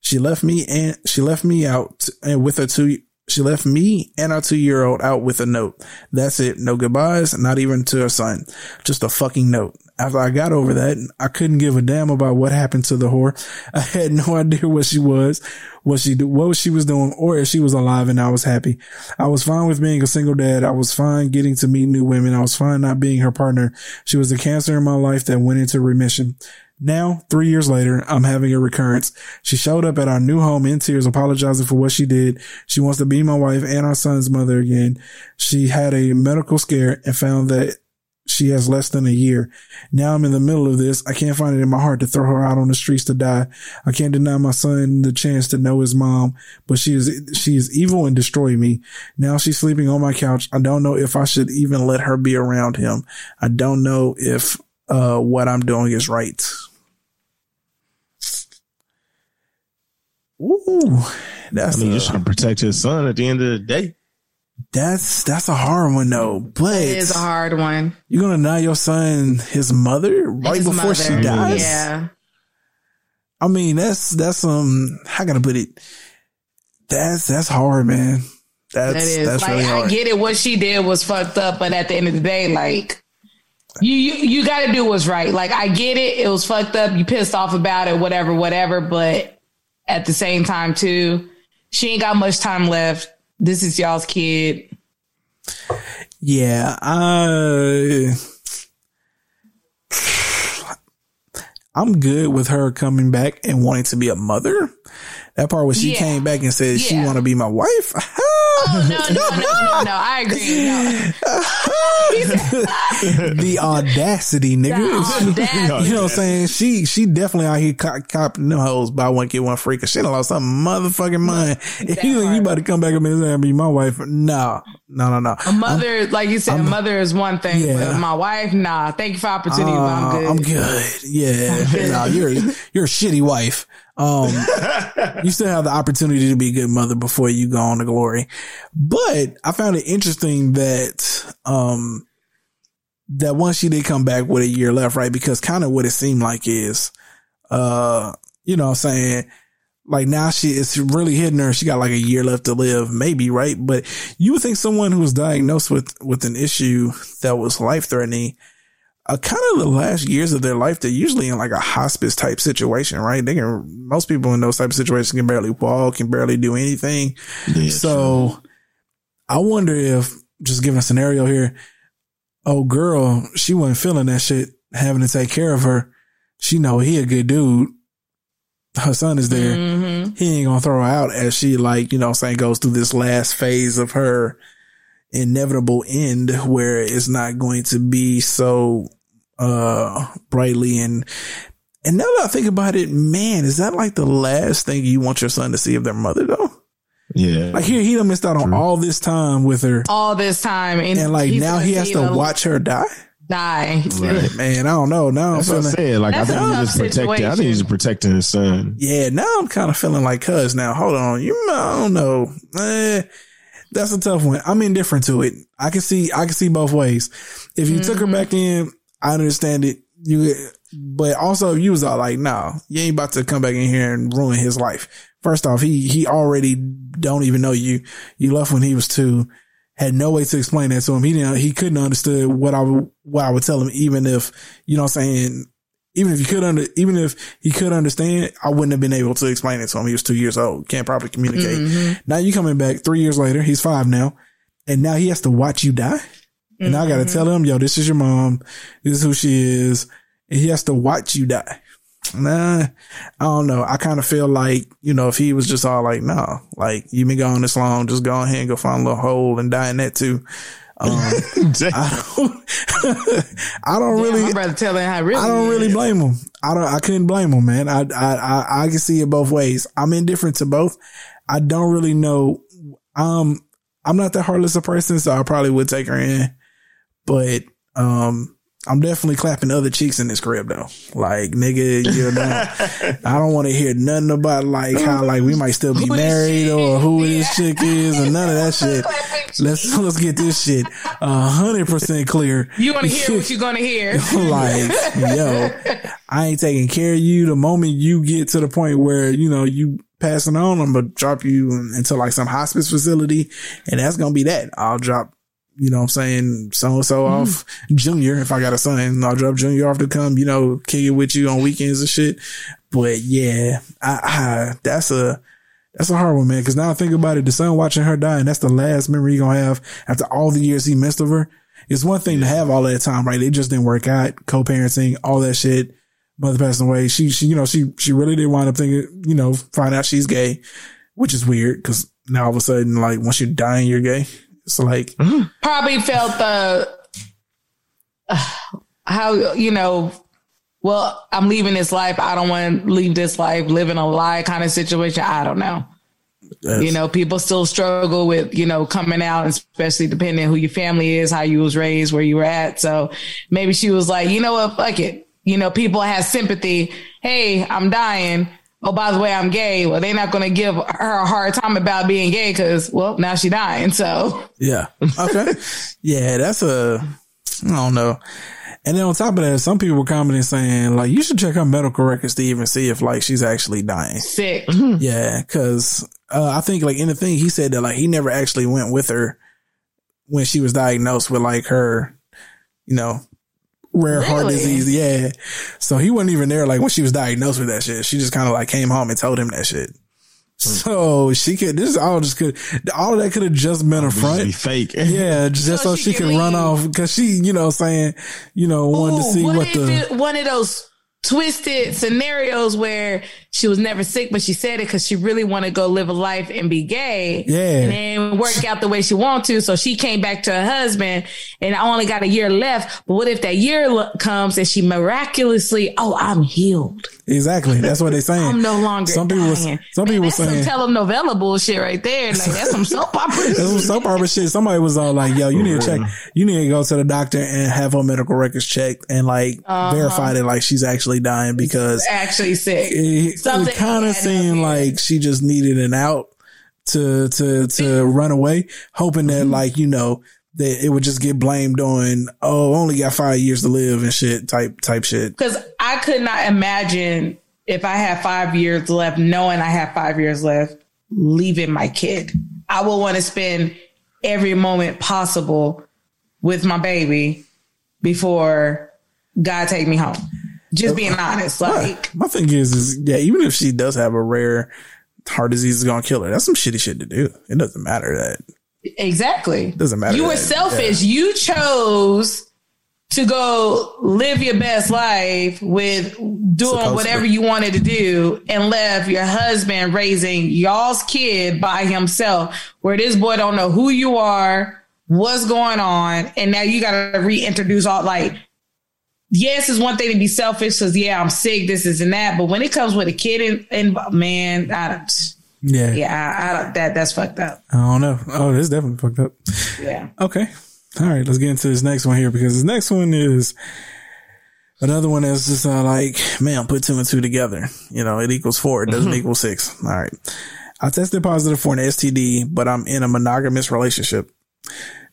She left me and she left me out and with her two, she left me and our two year old out with a note. That's it. No goodbyes, not even to her son. Just a fucking note. After I got over that, I couldn't give a damn about what happened to the whore. I had no idea what she was, what she do, what she was doing, or if she was alive and I was happy. I was fine with being a single dad. I was fine getting to meet new women. I was fine not being her partner. She was the cancer in my life that went into remission. Now, three years later, I'm having a recurrence. She showed up at our new home in tears, apologizing for what she did. She wants to be my wife and our son's mother again. She had a medical scare and found that she has less than a year. Now I'm in the middle of this. I can't find it in my heart to throw her out on the streets to die. I can't deny my son the chance to know his mom, but she is, she is evil and destroy me. Now she's sleeping on my couch. I don't know if I should even let her be around him. I don't know if, uh, what I'm doing is right. Ooh, that's I mean, a- you're trying to protect his son at the end of the day. That's that's a hard one though. But It is a hard one. you're gonna deny your son his mother right His before she dies. Yeah. I mean, that's that's um, how can I put it? That's that's hard, man. That's That is that's like really I get it. What she did was fucked up, but at the end of the day, like you you, you got to do what's right. Like I get it. It was fucked up. You pissed off about it, whatever, whatever. But at the same time, too, she ain't got much time left. This is y'all's kid. Yeah, I I'm good with her coming back and wanting to be a mother. That part where she Yeah. came back and said she want to be my wife. Oh no no no no no! I agree. No. the audacity, nigga. audacity. You know what I'm saying? She she definitely out here cop, copping them hoes by one get one free because she done lost some motherfucking mind. If you you about to come back up and say, be my wife, no, no, no, no. A mother, like you said, a I'm- mother is one thing. Yeah. But my wife, nah. Thank you for opportunity, but I'm Uh, good. I'm good. Yeah. no, you're you're a shitty wife. Um, you still have the opportunity to be a good mother before you go on to glory. But I found it interesting that um that once she did come back with a year left, right? Because kind of what it seemed like is uh, you know what I'm saying, like now she it's really hitting her. She got like a year left to live, maybe, right? But you would think someone who was diagnosed with with an issue that was life threatening uh, kind of the last years of their life, they're usually in like a hospice type situation, right? They can, most people in those type of situations can barely walk, can barely do anything. so I wonder if just giving a scenario here, oh girl, she wasn't feeling that shit, having to take care of her. She know he a good dude. Her son is there. Mm-hmm. He ain't gonna throw her out as she like, you know, saying goes through this last phase of her inevitable end where it's not going to be so uh brightly and And now that I think about it, man, is that like the last thing you want your son to see of their mother though? Yeah. Like here, he done missed out on all this time with her. All this time, and, And like now he has to the- watch her die. die. Man, I don't know. Now That's I'm what I said. Like I think he's just protecting. I think he's protecting his son. Yeah, now I'm kind of feeling like cuz now. Hold on. You I don't know. Eh, that's a tough one. I'm indifferent to it. I can see I can see both ways. If you took her back in, I understand it. You but also if you was all like, no, you ain't about to come back in here and ruin his life. First off, he he already don't even know you. You left when he was two. Had no way to explain that to him. He didn't he couldn't understood what I would what I would tell him, even if you know what I'm saying even if he could under, even if he could understand, I wouldn't have been able to explain it to him. He was two years old, can't properly communicate. Mhm. Now you coming back three years later, he's five now, and now he has to watch you die. And now I got to tell him, yo, this is your mom, this is who she is, and he has to watch you die. Nah, I don't know. I kind of feel like, you know, if he was just all like, no, like you been gone this long, just go ahead and go find a little hole and die in that too. Um, I don't, I don't really, my brother telling how really. I don't really blame him. I don't. I couldn't blame him, man. I, I I I can see it both ways. I'm indifferent to both. I don't really know. Um, I'm not that heartless a person, so I probably would take her in. But um, I'm definitely clapping other cheeks in this crib though. Like nigga, you know, I don't want to hear nothing about like how like we might still be married or who this chick is or none of that shit. Let's let's get this shit a hundred percent clear. You want to hear what you're going to hear. like, yo, I ain't taking care of you. The moment you get to the point where, you know, you passing on, I'm gonna drop you into like some hospice facility and that's gonna be that. I'll drop, you know what I'm saying, so and so off Junior if I got a son. I'll drop Junior off to come, you know, kick it with you on weekends and shit. But yeah, I, I that's a, that's a hard one, man. Cause now I think about it, the son watching her die, and that's the last memory he gonna have after all the years he missed of her. It's one thing to have all that time, right? It just didn't work out. Co-parenting, all that shit. Mother passing away. She, she, you know, she, she really did wind up thinking, you know, find out she's gay, which is weird because now all of a sudden, like, once you're dying, you're gay. It's like, mm-hmm. Probably felt the uh, how you know. Well, I'm leaving this life. I don't want to leave this life living a lie kind of situation. I don't know. You know, people still struggle with, you know, coming out, especially depending who your family is, how you was raised, where you were at. So maybe she was like, you know what, fuck it. You know, people have sympathy. Hey, I'm dying. Oh, by the way, I'm gay. Well, they're not going to give her a hard time about being gay because, well, now she dying. So yeah. Okay. yeah, that's a, I don't know. And then on top of that, some people were commenting saying like, you should check her medical records to even see if like she's actually dying. sick. Yeah, because uh, I think like in the thing he said that like he never actually went with her when she was diagnosed with like her, you know, rare heart disease. Yeah, so he wasn't even there like when she was diagnosed with that shit. She just kind of like came home and told him that shit. So she could. This is all just could. All of that could have just been a front. Be fake. Yeah, just so, she, could run off because she, you know, saying, you know, wanted to see what, what the. it, one of those twisted scenarios where she was never sick, but she said it because she really wanted to go live a life and be gay. Yeah. And work out the way she wanted to. So she came back to her husband and I only got a year left. But what if that year lo- comes and she miraculously, oh, I'm healed. Exactly. That's what they're saying. I'm no longer Some people, was, dying. some Man, people that's saying. some telenovela bullshit right there. Like that's some soap opera. That's some soap opera shit. Somebody was all like, yo, you need to check, you need to go to the doctor and have her medical records checked and like Uh-huh. verify that like she's actually dying because Actually sick. it, Something it kind of seemed like she just needed an out to, to, to run away, hoping Mm-hmm. that like, you know, that it would just get blamed on, oh, only got five years to live and shit type, type shit. Because I could not imagine if I had five years left, knowing I have five years left, leaving my kid. I would want to spend every moment possible with my baby before God take me home. Just being honest, like My thing is, is yeah, even if she does have a rare heart disease is gonna kill her, that's some shitty shit to do. It doesn't matter that. exactly. Doesn't matter You were selfish. You chose to go live your best life with doing whatever you wanted to do and left your husband raising y'all's kid by himself where this boy don't know who you are, what's going on, and now you gotta reintroduce all like yes, it's one thing to be selfish because yeah, I'm sick, this is and that. But when it comes with a kid and, man, I don't. Yeah. Yeah, I, I don't, that that's fucked up. I don't know. Oh, this definitely fucked up. Yeah. Okay. All right. Let's get into this next one here because this next one is another one that's just uh, like, man, put two and two together. You know, it equals four. It doesn't equal six. All right. I tested positive for an STD, but I'm in a monogamous relationship.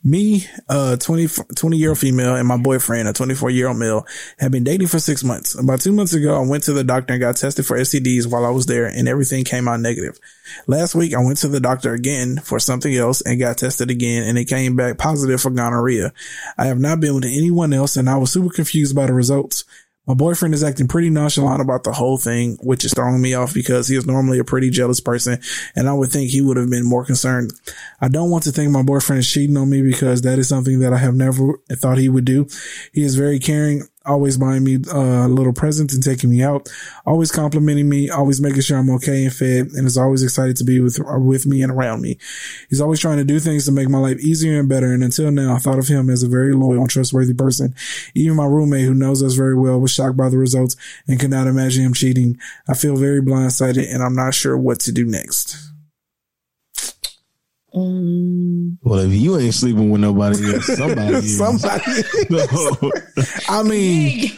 Me, a 20, 20 year old female and my boyfriend, a 24 year old male, have been dating for six months. About two months ago, I went to the doctor and got tested for STDs while I was there and everything came out negative. Last week, I went to the doctor again for something else and got tested again and it came back positive for gonorrhea. I have not been with anyone else and I was super confused by the results. My boyfriend is acting pretty nonchalant about the whole thing, which is throwing me off because he is normally a pretty jealous person and I would think he would have been more concerned. I don't want to think my boyfriend is cheating on me because that is something that I have never thought he would do. He is very caring, always buying me uh, little presents and taking me out, always complimenting me, always making sure I'm okay and fed, and is always excited to be with uh, with me and around me. He's always trying to do things to make my life easier and better. And until now, I thought of him as a very loyal and trustworthy person. Even my roommate, who knows us very well, was shocked by the results and could not imagine him cheating. I feel very blindsided, and I'm not sure what to do next. Well, if you ain't sleeping with nobody else, somebody, is. Somebody. So, I mean,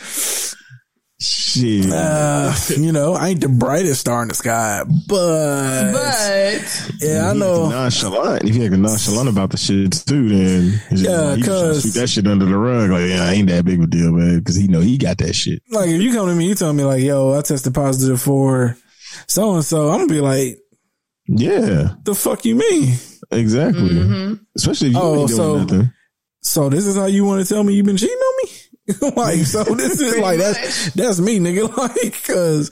shit. uh, you know, I ain't the brightest star in the sky, but, But yeah, I know. nonchalant. If you acting nonchalant about the shit too, then it's just Yeah, like, he just trying to 'cause- sweep that shit under the rug. Like, yeah, I ain't that big of a deal, man, because he know he got that shit. Like if you come to me, you tell me like, yo, I tested positive for so and so, I'm gonna be like, Yeah, the fuck you mean? Exactly. Mm-hmm. Especially if you Oh, ain't doing so- nothing. So this is how you want to tell me you've been cheating on me? like, so this is like that's that's me, nigga. Like, cause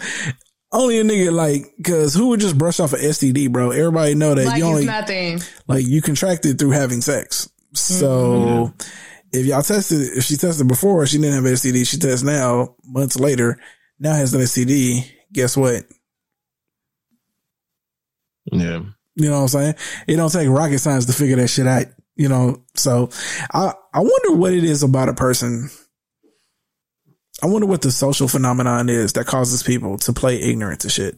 only a nigga like, cause who would just brush off an STD, bro? Everybody know that like you only nothing. like you contracted through having sex. So if y'all tested, if she tested before, she didn't have STD. She tests now, months later, now has an STD. Guess what? Yeah. You know what I'm saying? It don't take rocket science to figure that shit out. You know, so I I wonder what it is about a person. I wonder what the social phenomenon is that causes people to play ignorant to shit.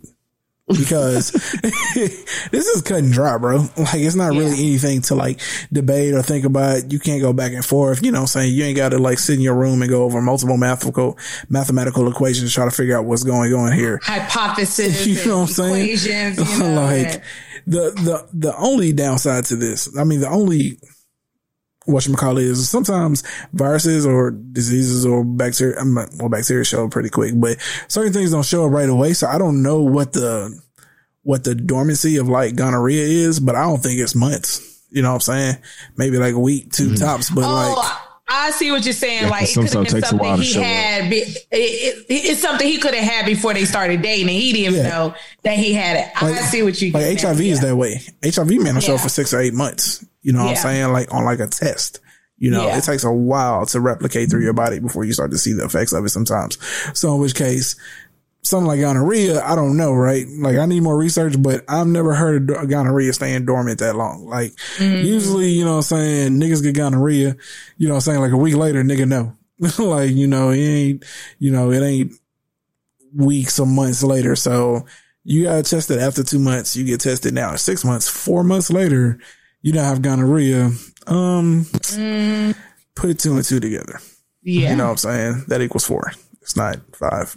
Because this is cut and dry, bro. Like it's not really anything to like debate or think about. You can't go back and forth. You know what I'm saying? You ain't got to like sit in your room and go over multiple mathematical mathematical equations to try to figure out what's going on here. Hypothesis. You know what I'm saying? Equations, you know, like the the the only downside to this, I mean, the only whatchamacallit is sometimes viruses or diseases or bacteria, I'm not- well, bacteria show up pretty quick, but certain things don't show up right away. So I don't know what the what the dormancy of like gonorrhea is, but I don't think it's months. You know what I'm saying? Maybe like a week, 2 mm-hmm. tops, but oh, like. I see what you're saying. Yeah, like it could have been it takes a something he had. Be, it, it, it's something he could have had before they started dating, and he didn't Yeah. know that he had it. I see what you like HIV is that way. HIV man will show up Yeah. for six or eight months. You know what I'm saying? Like on like a test. You know, it takes a while to replicate through your body before you start to see the effects of it sometimes. So in which case, something like gonorrhea, I don't know, right? Like I need more research, but I've never heard of gonorrhea staying dormant that long. Like usually, you know what I'm saying, niggas get gonorrhea, you know what I'm saying, like a week later, nigga know. like, you know, it ain't, you know, it ain't weeks or months later. So you got tested after two months. You get tested now six months, four months later, you don't have gonorrhea. Um, put two and two together. Yeah. You know what I'm saying? That equals four. It's not five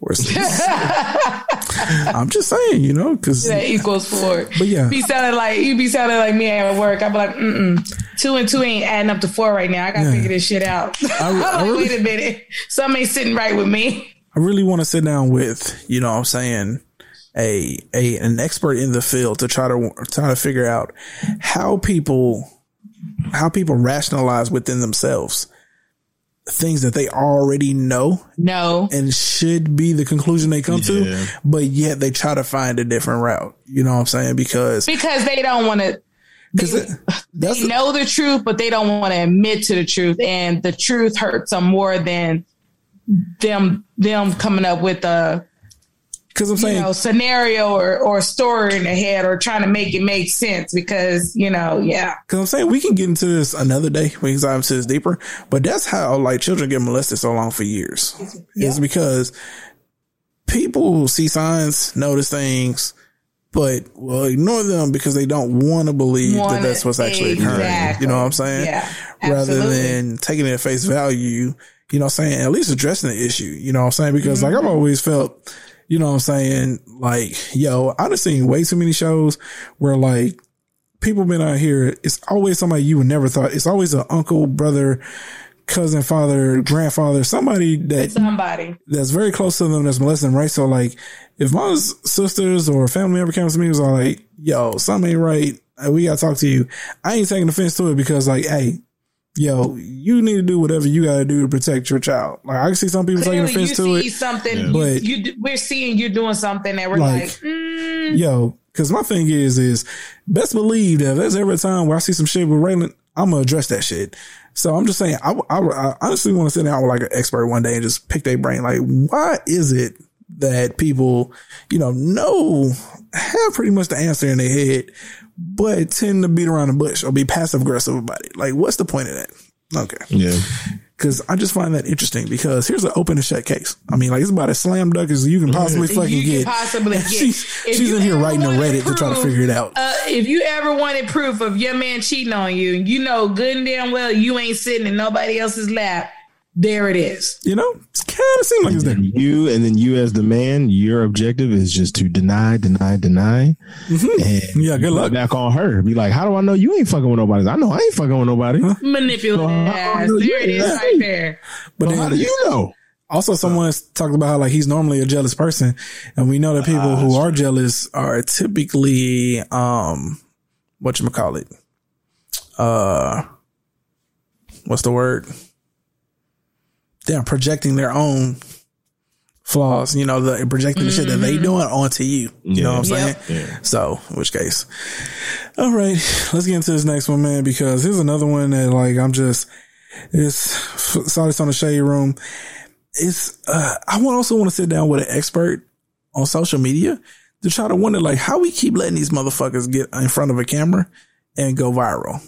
or six. I'm just saying, you know, cause that equals four. But yeah. be sounding like you be sounding like me at work. I'd be like, mm two and two ain't adding up to four right now. I gotta Yeah. figure this shit out. I- I'm I like, really- wait a minute, something ain't sitting right with me. I really want to sit down with, you know what I'm saying, a, a, an expert in the field to try to, try to figure out how people, how people rationalize within themselves things that they already know No, and should be the conclusion they come to, but yet they try to find a different route. You know what I'm saying? Because, because they don't want to. because They, that's they the- know the truth, but they don't want to admit to the truth, and the truth hurts them more than them them coming up with a Cause I'm saying, you know, scenario or, or story in the head or trying to make it make sense because, you know, yeah. Cause I'm saying we can get into this another day. Dive into this deeper, but that's how like children get molested so long for years. It's because people see signs, notice things, but will ignore them because they don't want to believe that Wanna- that's what's actually occurring. You know what I'm saying? Yeah, Rather than taking it at face value, you know what I'm saying? At least addressing the issue. You know what I'm saying? Because like I've Mm-hmm. always felt, you know what I'm saying? Like, yo, I've just seen way too many shows where like people been out here. It's always somebody you would never thought. It's always an uncle, brother, cousin, father, grandfather, somebody that Somebody. that's very close to them that's molesting, right? So like, if my sisters or family member comes to me and was all like, yo, something ain't right. We gotta talk to you. I ain't taking offense to it because like, hey, yo, you need to do whatever you gotta do to protect your child. Like I see some people taking Clearly, you offense to see it. something, you, But- you, d- we're seeing you doing something that we're Like, like, mm, Yo, cause my thing is, is best believe that if there's ever a time where I see some shit with Raylan, I'm gonna address that shit. So I'm just saying, I, I, I honestly want to sit down with like an expert one day and just pick their brain. Like, why is it that people, you know, know, have pretty much the answer in their head, but tend to beat around the bush or be passive aggressive about it? Like, what's the point of that? Okay. Yeah. Cause I just find that interesting because here's an open and shut case. I mean, like it's about as slam dunk as you can possibly fucking you can get. possibly get. she's she's you in here writing a wanted Reddit to try to figure it out. Uh, if you ever wanted proof of your man cheating on you, you know good and damn well you ain't sitting in nobody else's lap. There it is. You know, it's kind of seems like it's there. You and then you as the man, your objective is just to deny, deny, deny. And Yeah, good luck. it Back on her. Be like, how do I know you ain't fucking with nobody? I know I ain't fucking with nobody. Manipulative So, ass. There it is yeah. right there. But So how do then you know? also someone's talked about how like he's normally a jealous person, and we know that people who are jealous are typically um what you call it, uh, what's the word? They're projecting their own flaws, you know, the projecting the shit that they doing onto you. You know what I'm Yep. saying? So, in which case, all right, let's get into this next one, man, because here's another one that like I'm just it's saw this on the shade room. It's uh, I want also want to sit down with an expert on social media to try to wonder like how we keep letting these motherfuckers get in front of a camera and go viral.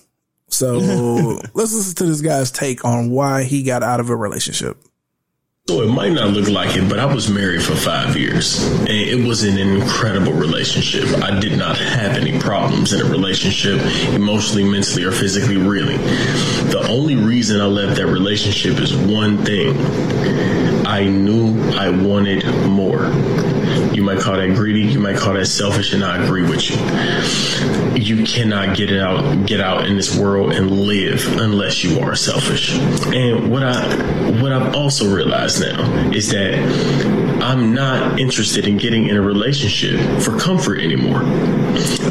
So let's listen to this guy's take on why he got out of a relationship. So it might not look like it, but I was married for five years and it was an incredible relationship. I did not have any problems in a relationship, emotionally, mentally, or physically, really. The only reason I left that relationship is one thing. I knew I wanted more. You might call that greedy, you might call that selfish, and I agree with you. You cannot get it out get out in this world and live unless you are selfish. And what I what I've also realized now is that I'm not interested in getting in a relationship for comfort anymore.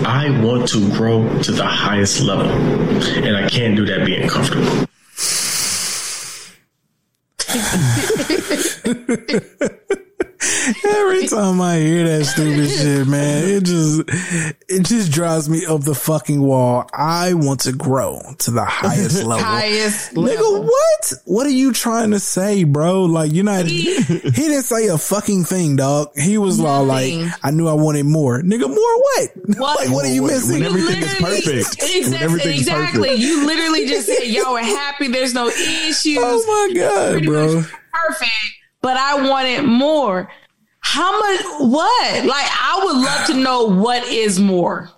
I want to grow to the highest level. And I can't do that being comfortable. Every time I hear that stupid shit, man, it just it just drives me up the fucking wall. I want to grow to the highest level. Highest Nigga, level. what? What are you trying to say, bro? Like you're not he, didn't say a fucking thing, dog. He was all like, I knew I wanted more. Nigga, more what? What? like what are you When missing? everything is perfect. Exactly. everything's exactly. perfect. You literally just said y'all were happy. There's no oh issues. Oh my god, bro. perfect. But I wanted more. How much? What? Like I would love to know what is more.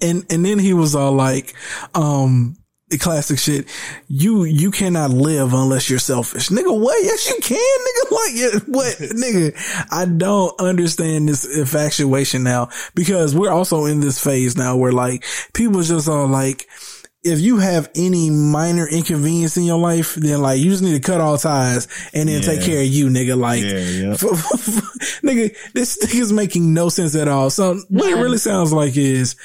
and and then he was all like, um, the classic shit. You you cannot live unless you're selfish, nigga. What? Yes, you can, nigga. Like yeah, what, nigga? I don't understand this infatuation now because we're also in this phase now where like people just are like. If you have any minor inconvenience in your life, then like you just need to cut all ties and then take care of you, nigga. Like, Yeah, yeah. nigga, this thing is making no sense at all. So what it really sounds like is,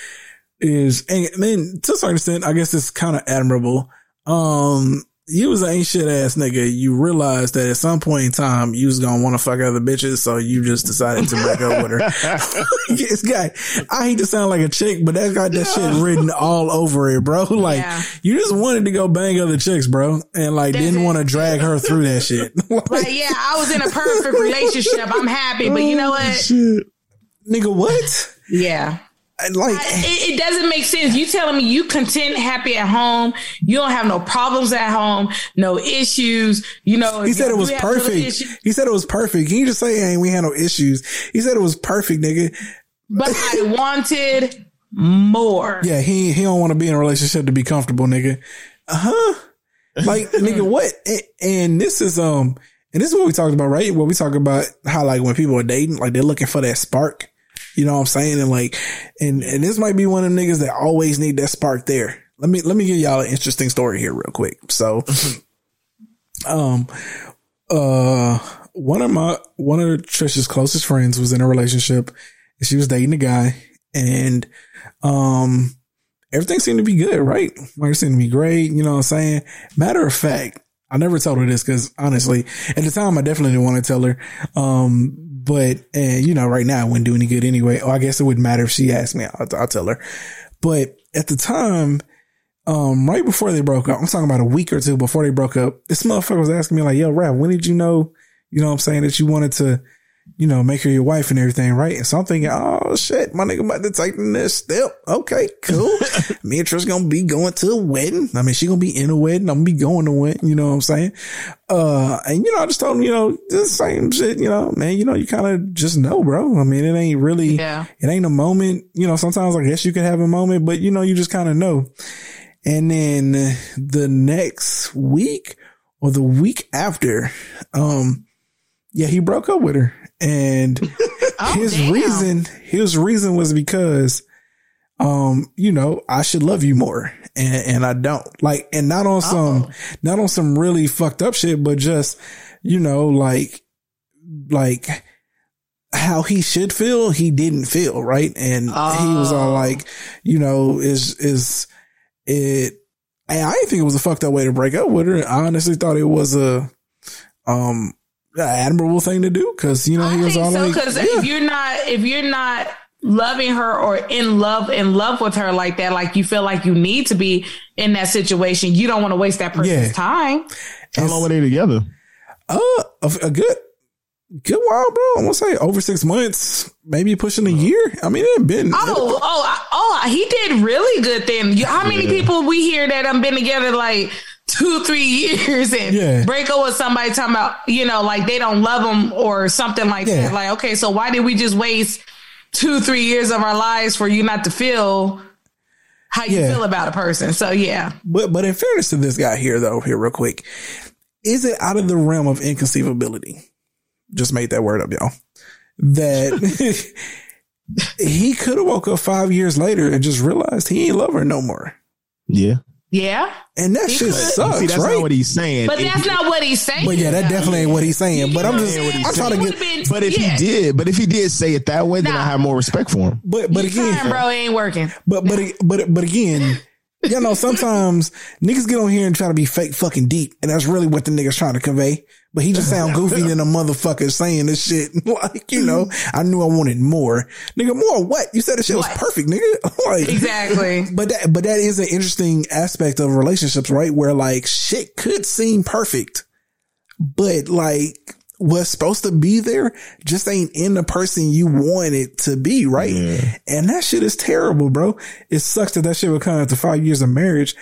is, and then to a certain extent, I guess it's kind of admirable. Um, you was an ain't shit ass nigga. You realized that at some point in time, you was to want to fuck other bitches. So you just decided to break up with her. this guy, I hate to sound like a chick, but that got that shit written all over it, bro. Like Yeah. you just wanted to go bang other chicks, bro. And like That's didn't want to drag her through that shit. Like, yeah, I was in a perfect relationship. I'm happy, but you know oh, what? Shit. nigga, what? Yeah. Like it, it doesn't make sense. You telling me you content, happy at home. You don't have no problems at home, no issues. You know, He said it was you have little perfect. He said it was perfect. Can you just say, hey, we had no issues? He said it was perfect, nigga. But I wanted more. Yeah, he he don't want to be in a relationship to be comfortable, nigga. Uh huh. Like nigga, what? And, and this is um, and this is what we talked about, right? What we talk about how like when people are dating, like they're looking for that spark. You know what I'm saying? And like, and and this might be one of them niggas that always need that spark there. Let me let me give y'all an interesting story here, real quick. So, um, uh, one of my one of Trisha's closest friends was in a relationship, and she was dating a guy, and um, everything seemed to be good, right? Like it seemed to be great. You know what I'm saying? Matter of fact, I never told her this because honestly, at the time, I definitely didn't want to tell her. Um, but and you know, right now, it wouldn't do any good anyway. Oh, I guess it wouldn't matter if she asked me. I'll, I'll tell her. But at the time, um, right before they broke up, I'm talking about a week or two before they broke up, this motherfucker was asking me like, yo, Rap, when did you know, you know what I'm saying, that you wanted to, you know, make her your wife and everything, right? And so I'm thinking, oh shit, my nigga about to take the next step. Okay, cool. me and Trish gonna be going to a wedding. I mean, she gonna be in a wedding. I'm gonna be going to a wedding, you know what I'm saying? Uh, and you know, I just told him, you know, the same shit, you know, man, you know, you kind of just know, bro. I mean, it ain't really, Yeah. it ain't a moment, you know, sometimes I guess you can have a moment, but you know, you just kind of know. And then the next week or the week after, um, yeah, he broke up with her. And his damn. reason, his reason was because, um, you know, I should love you more. And, and I don't like, and not on some, not on some really fucked up shit, but just, you know, like, like how he should feel, he didn't feel, right? And he was all Oh. like, you know, is, is it, and I didn't think it was a fucked up way to break up with her. I honestly thought it was a, um, admirable thing to do. Cause, you know, he I was think all so like, because yeah. if you're not if you're not loving her or in love in love with her like that, like you feel like you need to be in that situation, you don't want to waste that person's Yeah. time. How long were they together? Uh, a, a good, good while, bro. I'm gonna say over six months, maybe pushing a year. I mean, it had been. Oh, oh, oh! He did really good then. How many people we hear that I'm been together like two, three years and Yeah. break up with somebody talking about you know like they don't love them or something like Yeah. that? Like, okay, so why did we just waste two, three years of our lives for you not to feel how you Yeah. feel about a person? So yeah, But but in fairness to this guy here, though, here real quick, is it out of the realm of inconceivability? Just made that word up, y'all. That he could have woke up five years later and just realized he ain't love her no more, Yeah. Yeah. and that He shit could. sucks, See, that's right? not what he's saying. But If that's he- not what he's saying. but yeah, that definitely ain't what he's saying. But I'm just, what I'm I'm trying to get. Been- But if yeah. he did, but if he did say it that way, then I have more respect for him. But but You again, trying, bro, it ain't working. But but but but again, you know, sometimes niggas get on here and try to be fake fucking deep, and that's really what the niggas trying to convey. But he just sound goofy than a motherfucker saying this shit. Like, you know, I knew I wanted more. Nigga, more what? You said the shit was perfect, nigga. like Exactly. But that but that is an interesting aspect of relationships, right? Where like shit could seem perfect, but like what's supposed to be there just ain't in the person you want it to be, right? And that shit is terrible, bro. It sucks that that shit would come after five years of marriage,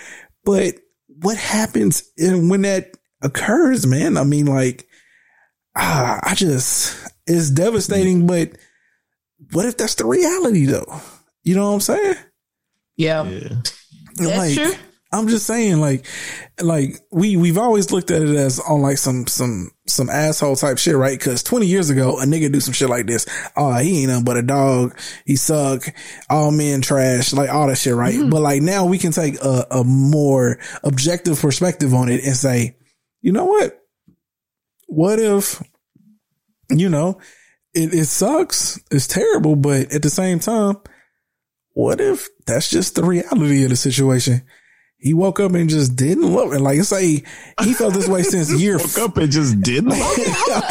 but what happens in, when that occurs, man? I mean, like, ah, I just, it's devastating, but what if that's the reality though? You know what I'm saying? Yeah. That's like, true. I'm just saying, like, like we we've always looked at it as on like some some some asshole type shit, right? Because 20 years ago, a nigga do some shit like this. Oh, he ain't nothing but a dog. He suck. All men trash. Like all that shit, right? Mm-hmm. But like now we can take a, a more objective perspective on it and say, you know what? What if, you know, it, it sucks. It's terrible, but at the same time, what if that's just the reality of the situation? He woke up and just didn't love it. Like say he felt this way since year. Woke up and just didn't. I'm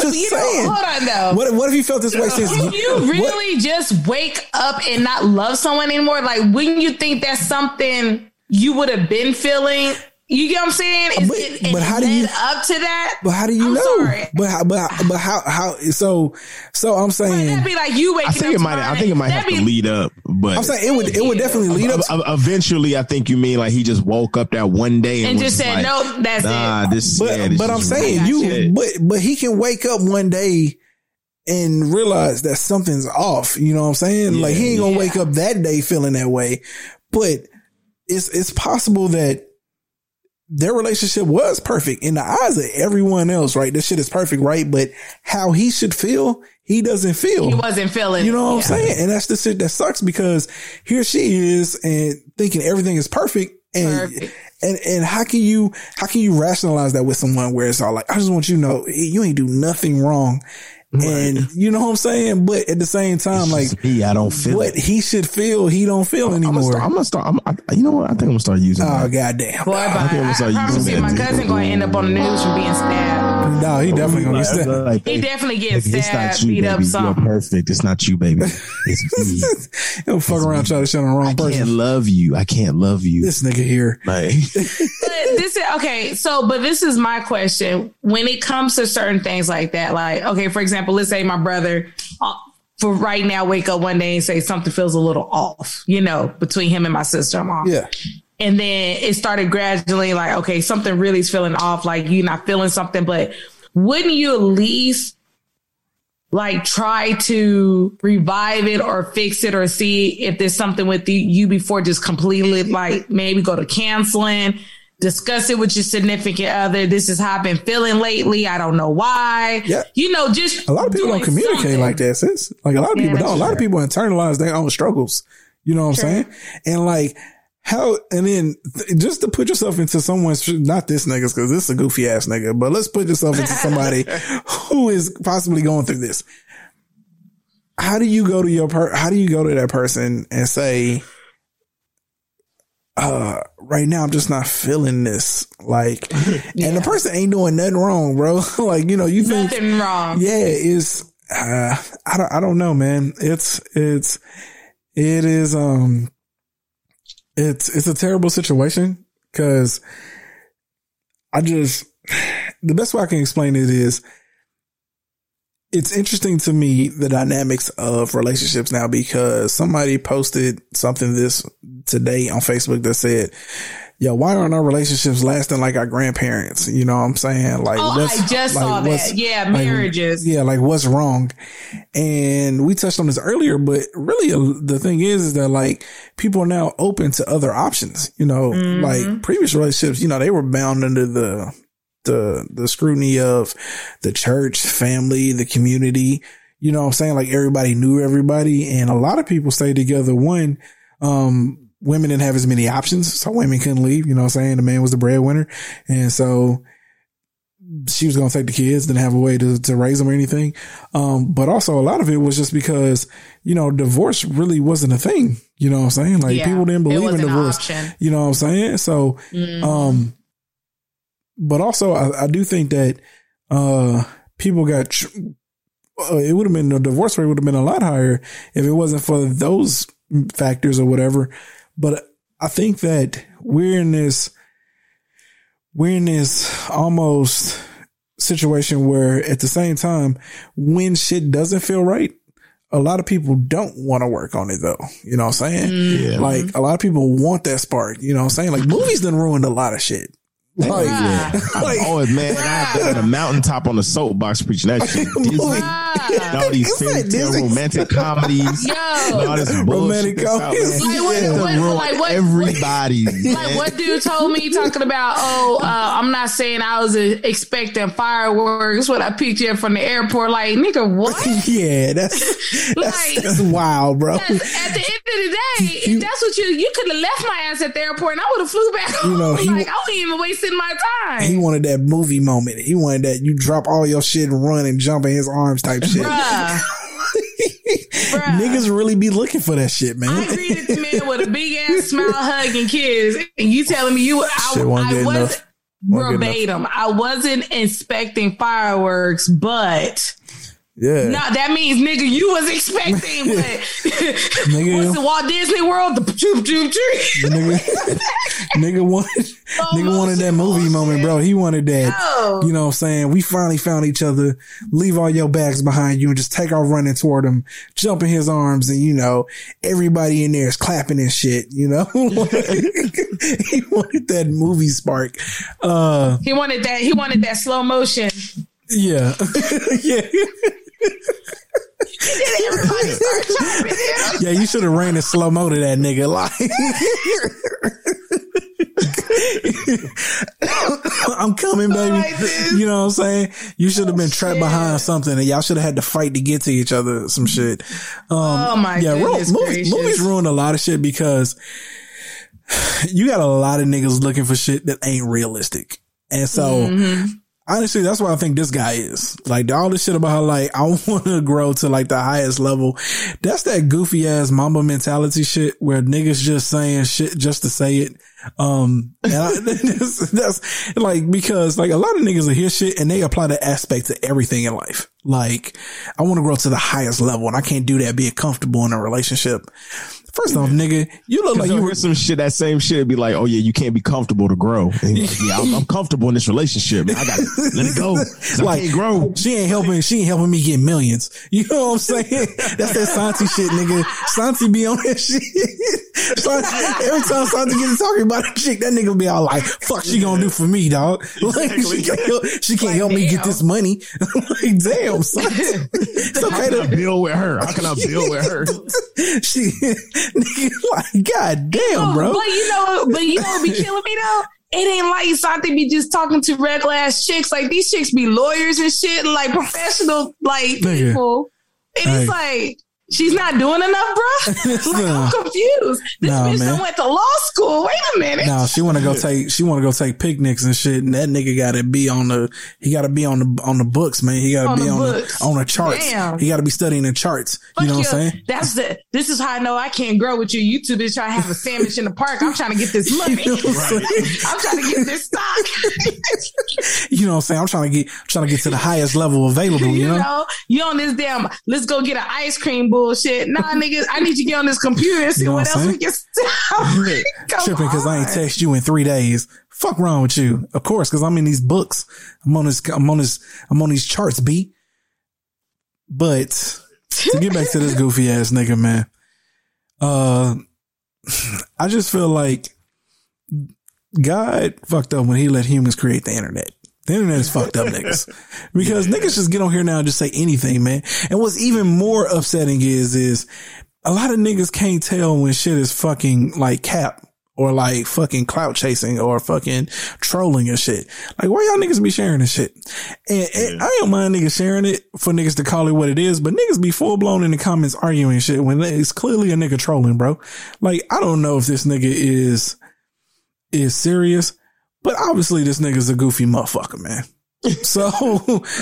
just You know, saying. hold on though. What what if he felt this way since? Can you what- really just wake up and not love someone anymore? Like, wouldn't you think that's something you would have been feeling You get what I'm saying? Is But- it, is but how do you- up to that? But how do you I'm know? sorry. But how, but but how how so so I'm saying That'd be like you waking I think up it might. I think it might have that'd to lead up, but I'm saying it would it would definitely lead up. To, eventually, I think you mean like he just woke up that one day and, And just said, like, "Nope, that's nah, it." this. but yeah, this but I'm saying you Yeah. but but he can wake up one day and realize that something's off. You know what I'm saying? like he ain't gonna Yeah. wake up that day feeling that way. But it's it's possible that their relationship was perfect in the eyes of everyone else, right? This shit is perfect, right? But how he should feel, he doesn't feel. He wasn't feeling. You know what I'm saying? And that's the shit that sucks because here she is and thinking everything is perfect. And, Perfect. and, and how can you, how can you rationalize that with someone where it's all like, I just want you to know you ain't do nothing wrong. And you know what I'm saying? But at the same time, like It's me, I don't feel what it. he should feel, he don't feel I'm gonna anymore. start. I'm gonna start. I'm, I, you know what? I think I'm gonna start using. oh that. goddamn. Boy, I think I'm I, gonna start I promise you, my cousin going to end up on the news for being stabbed. No, he definitely gonna get stabbed. Like, He baby, definitely baby, gets it's not you, beat up baby. You're something. perfect. It's not you, baby. It's me. He'll fuck around try to shit on the wrong I can't love you. I can't love you. This nigga here. Like, But this is okay. So, but this is my question. When it comes to certain things like that, like, okay, for example, let's say my brother, uh, for right now, wake up one day and say something feels a little off, you know, between him and my sister in law. Yeah. And then it started gradually like, okay, something really is feeling off, like you're not feeling something, but wouldn't you at least like try to revive it or fix it or see if there's something with you, you before just completely like maybe go to canceling, discuss it with your significant other. This is how I've been feeling lately. I don't know why. Yeah. You know, just A lot of people don't communicate something. like that, sis. Like a lot of people that's don't. A lot of people internalize their own struggles. You know what True. I'm saying? And like how, and then th- just to put yourself into someone's, not this niggas, cause this is a goofy ass nigga, but let's put yourself into somebody who is possibly going through this. How do you go to your per, how do you go to that person and say, uh, right now I'm just not feeling this. Like, and the person ain't doing nothing wrong, bro. like, you know, you think, Nothing wrong. yeah, it's uh, I don't I don't know, man. It's it's it is um it's it's a terrible situation because I just the best way I can explain it is it's interesting to me the dynamics of relationships now because somebody posted something this today on Facebook that said, "Yo, why aren't our relationships lasting like our grandparents?" You know what I'm saying? Like, Oh, I just like, saw that. Yeah, like, marriages. yeah, like what's wrong? And we touched on this earlier, but really uh, the thing is, is that like people are now open to other options. You know, Mm-hmm. like previous relationships, you know, they were bound under the the the scrutiny of the church, family, the community. You know what I'm saying? Like everybody knew everybody and a lot of people stayed together. One, um, women didn't have as many options. So women couldn't leave. You know what I'm saying? The man was the breadwinner. And so she was going to take the kids, didn't have a way to, to raise them or anything. Um, but also a lot of it was just because, you know, divorce really wasn't a thing. You know what I'm saying? Like Yeah, people didn't believe in divorce. You know what I'm saying? So, Mhm. um, but also I, I do think that, uh, people got, tr- uh, it would have been the divorce rate would have been a lot higher if it wasn't for those factors or whatever. But I think that we're in this, we're in this almost situation where at the same time, when shit doesn't feel right, a lot of people don't want to work on it though. You know what I'm saying? Mm-hmm. Yeah. Like a lot of people want that spark. You know what I'm saying? Like movies done ruined a lot of shit. Like, yeah. like I'm man. I've been on a mountaintop on the soapbox preaching that shit. Disney, all these fairy tale romantic comedies, Yo. all this bullshit Romantic out comedies. Like, what- It's what- like, what- everybody. Like what dude told me talking about, oh, uh, I'm not saying I was uh, expecting fireworks when I picked you up from the airport. Like, nigga, what? yeah, that's Like- that's wild, bro. That's- at the end of the day, if that's what you you could have left my ass at the airport and I would have flew back home. You know, he like I wasn't even wasting my time. He wanted that movie moment. He wanted that you drop all your shit and run and jump in his arms type shit. Bruh. Bruh. Niggas really be looking for that shit, man. I greeted the man with a big ass smile, hug, and kiss, and you telling me you? I, Shit wasn't I good was enough. Wasn't verbatim. I wasn't inspecting fireworks, but Yeah. No, that means nigga, you was expecting, but Nigga. what's the Walt Disney World? The choop choop tree. nigga, nigga wanted, nigga wanted that movie moment, bro. He wanted that. You know what I'm saying? We finally found each other. Leave all your bags behind you and just take off running toward him, jump in his arms, and you know, everybody in there is clapping and shit, you know? he wanted that movie spark. Uh, He wanted that. He wanted that slow motion. yeah. yeah. Everybody start chopping him. Yeah, you should have ran in slow mo to that nigga. Like, I'm coming, baby. You know what I'm saying? You should have been trapped behind something, and y'all should have had to fight to get to each other. Some shit. Um, Oh my yeah, goodness movies, movies ruin a lot of shit because you got a lot of niggas looking for shit that ain't realistic, and so. Mm-hmm. Honestly, that's what I think this guy is. Like all this shit about how like I want to grow to like the highest level. That's that goofy ass mamba mentality shit where niggas just saying shit just to say it. Um, and I, that's, that's like because like a lot of niggas will hear shit and they apply that aspect to everything in life. Like I want to grow to the highest level and I can't do that being comfortable in a relationship. First off, nigga, you look like you you hear were some shit. That same shit be like, oh yeah, you can't be comfortable to grow. And like, yeah, I'm, I'm comfortable in this relationship. Man. I got to let it go. 'cause I like can't grow. She ain't helping. She ain't helping me get millions. You know what I'm saying? That's that Santi shit, nigga. Santi be on that shit. Santi, every time Santi gets to talking about that chick, that nigga be all like, "Fuck, she gonna do for me, dog? Like she can't help, she can't help me get this money. like, damn, Santi. It's How okay can I to build with her? How can I build with her? she, nigga, like, god damn, bro. But you know, but you know be killing me though? It ain't like Santi be just talking to regular ass chicks. Like these chicks be lawyers and shit and like professional like Nigga. people. And Hey. it's like she's not doing enough, bro. like, Nah. I'm confused. This Nah, bitch man. went to law school. Wait a minute. No, she want to go take. She want to go take picnics and shit. And that nigga got to be on the. He got to be on the on the books, man. He got to be the on books. the on the charts. Damn. He got to be studying the charts. Fuck you know what. I'm saying? That's the. This is how I know I can't grow with you. You two bitch trying to have a sandwich in the park. I'm trying to get this money. You know what I'm trying to get this stock. You know what I'm saying? I'm trying to get I'm trying to get to the highest level available. You, you know? know, you on this damn. Let's go get an ice cream bullshit. Nah, niggas, I need you to get on this computer and see You know what, what else we can stop. Tripping because I ain't text you in three days. Fuck wrong with you? Of course, because I'm in these books. I'm on this. I'm on this. I'm on these charts. B. But to get back to this goofy ass nigga, man. Uh, I just feel like God fucked up when he let humans create the internet. The internet is fucked up, niggas. Because niggas just get on here now and just say anything, man. And what's even more upsetting is, is a lot of niggas can't tell when shit is fucking like cap or like fucking clout chasing or fucking trolling and shit. Like, why y'all niggas be sharing this shit? And, and I don't mind niggas sharing it for niggas to call it what it is, but niggas be full blown in the comments arguing shit when it's clearly a nigga trolling, bro. Like, I don't know if this nigga is, is serious, but obviously this nigga's a goofy motherfucker, man. So,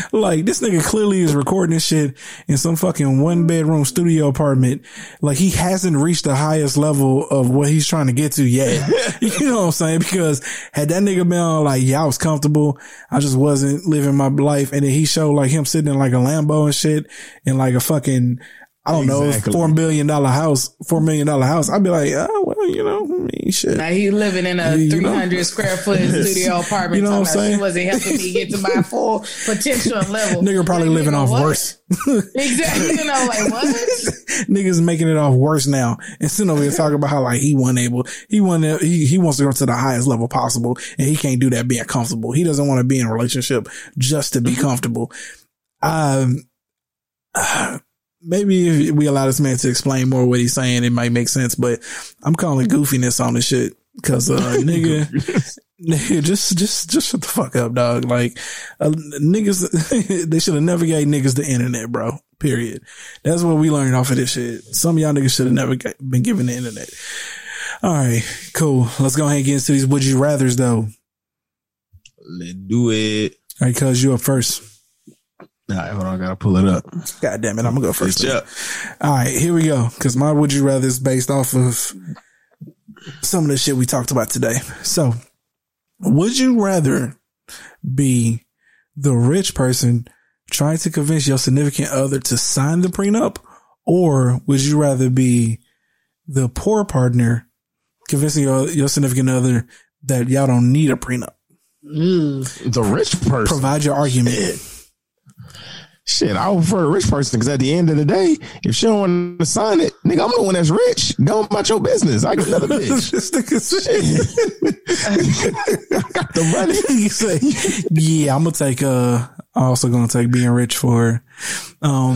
like, this nigga clearly is recording this shit in some fucking one bedroom studio apartment. Like, he hasn't reached the highest level of what he's trying to get to yet. you know what I'm saying? Because had that nigga been on, like, yeah, I was comfortable. I just wasn't living my life. And then he showed like him sitting in like a Lambo and shit and, like a fucking, I don't Exactly. know, four million dollar house, four million dollar house. I'd be like, oh, well, you know, I mean, shit. Now he living in a 300 square foot studio apartment. You know what I'm saying? She wasn't helping me get to my full potential level. Nigga probably Like, living nigga, off what? worse. Exactly. You know, like what? Niggas making it off worse now. And sitting over here talking about how like he wasn't able, he wasn't, he, he wants to go to the highest level possible and he can't do that being comfortable. He doesn't want to be in a relationship just to be comfortable. Um, maybe if we allow this man to explain more what he's saying, it might make sense, but I'm calling goofiness on this shit. Cause, uh, nigga, nigga, just, just, just shut the fuck up, dog. Like, uh, niggas, they should have never gave niggas the internet, bro. Period. That's what we learned off of this shit. Some of y'all niggas should have never been given the internet. All right, cool. Let's go ahead and get into these would you rather's though. Let's do it. All right, cuz you up first. All right, hold on. I gotta pull it up. God damn it, I'm gonna go first. Switch then. up. All right, here we go. Cause my would you rather is based off of some of the shit we talked about today. So, would you rather be the rich person trying to convince your significant other to sign the prenup, or would you rather be the poor partner convincing your, your significant other that y'all don't need a prenup? Mm. The rich person. Provide your argument. Shit, I would prefer the rich person because at the end of the day, if she don't want to sign it, nigga, I'm the one that's rich. Go about your business. I got another bitch. nigga said, I got the money. he say, yeah, I'm gonna take, uh, I'm also gonna take being rich for, her. um,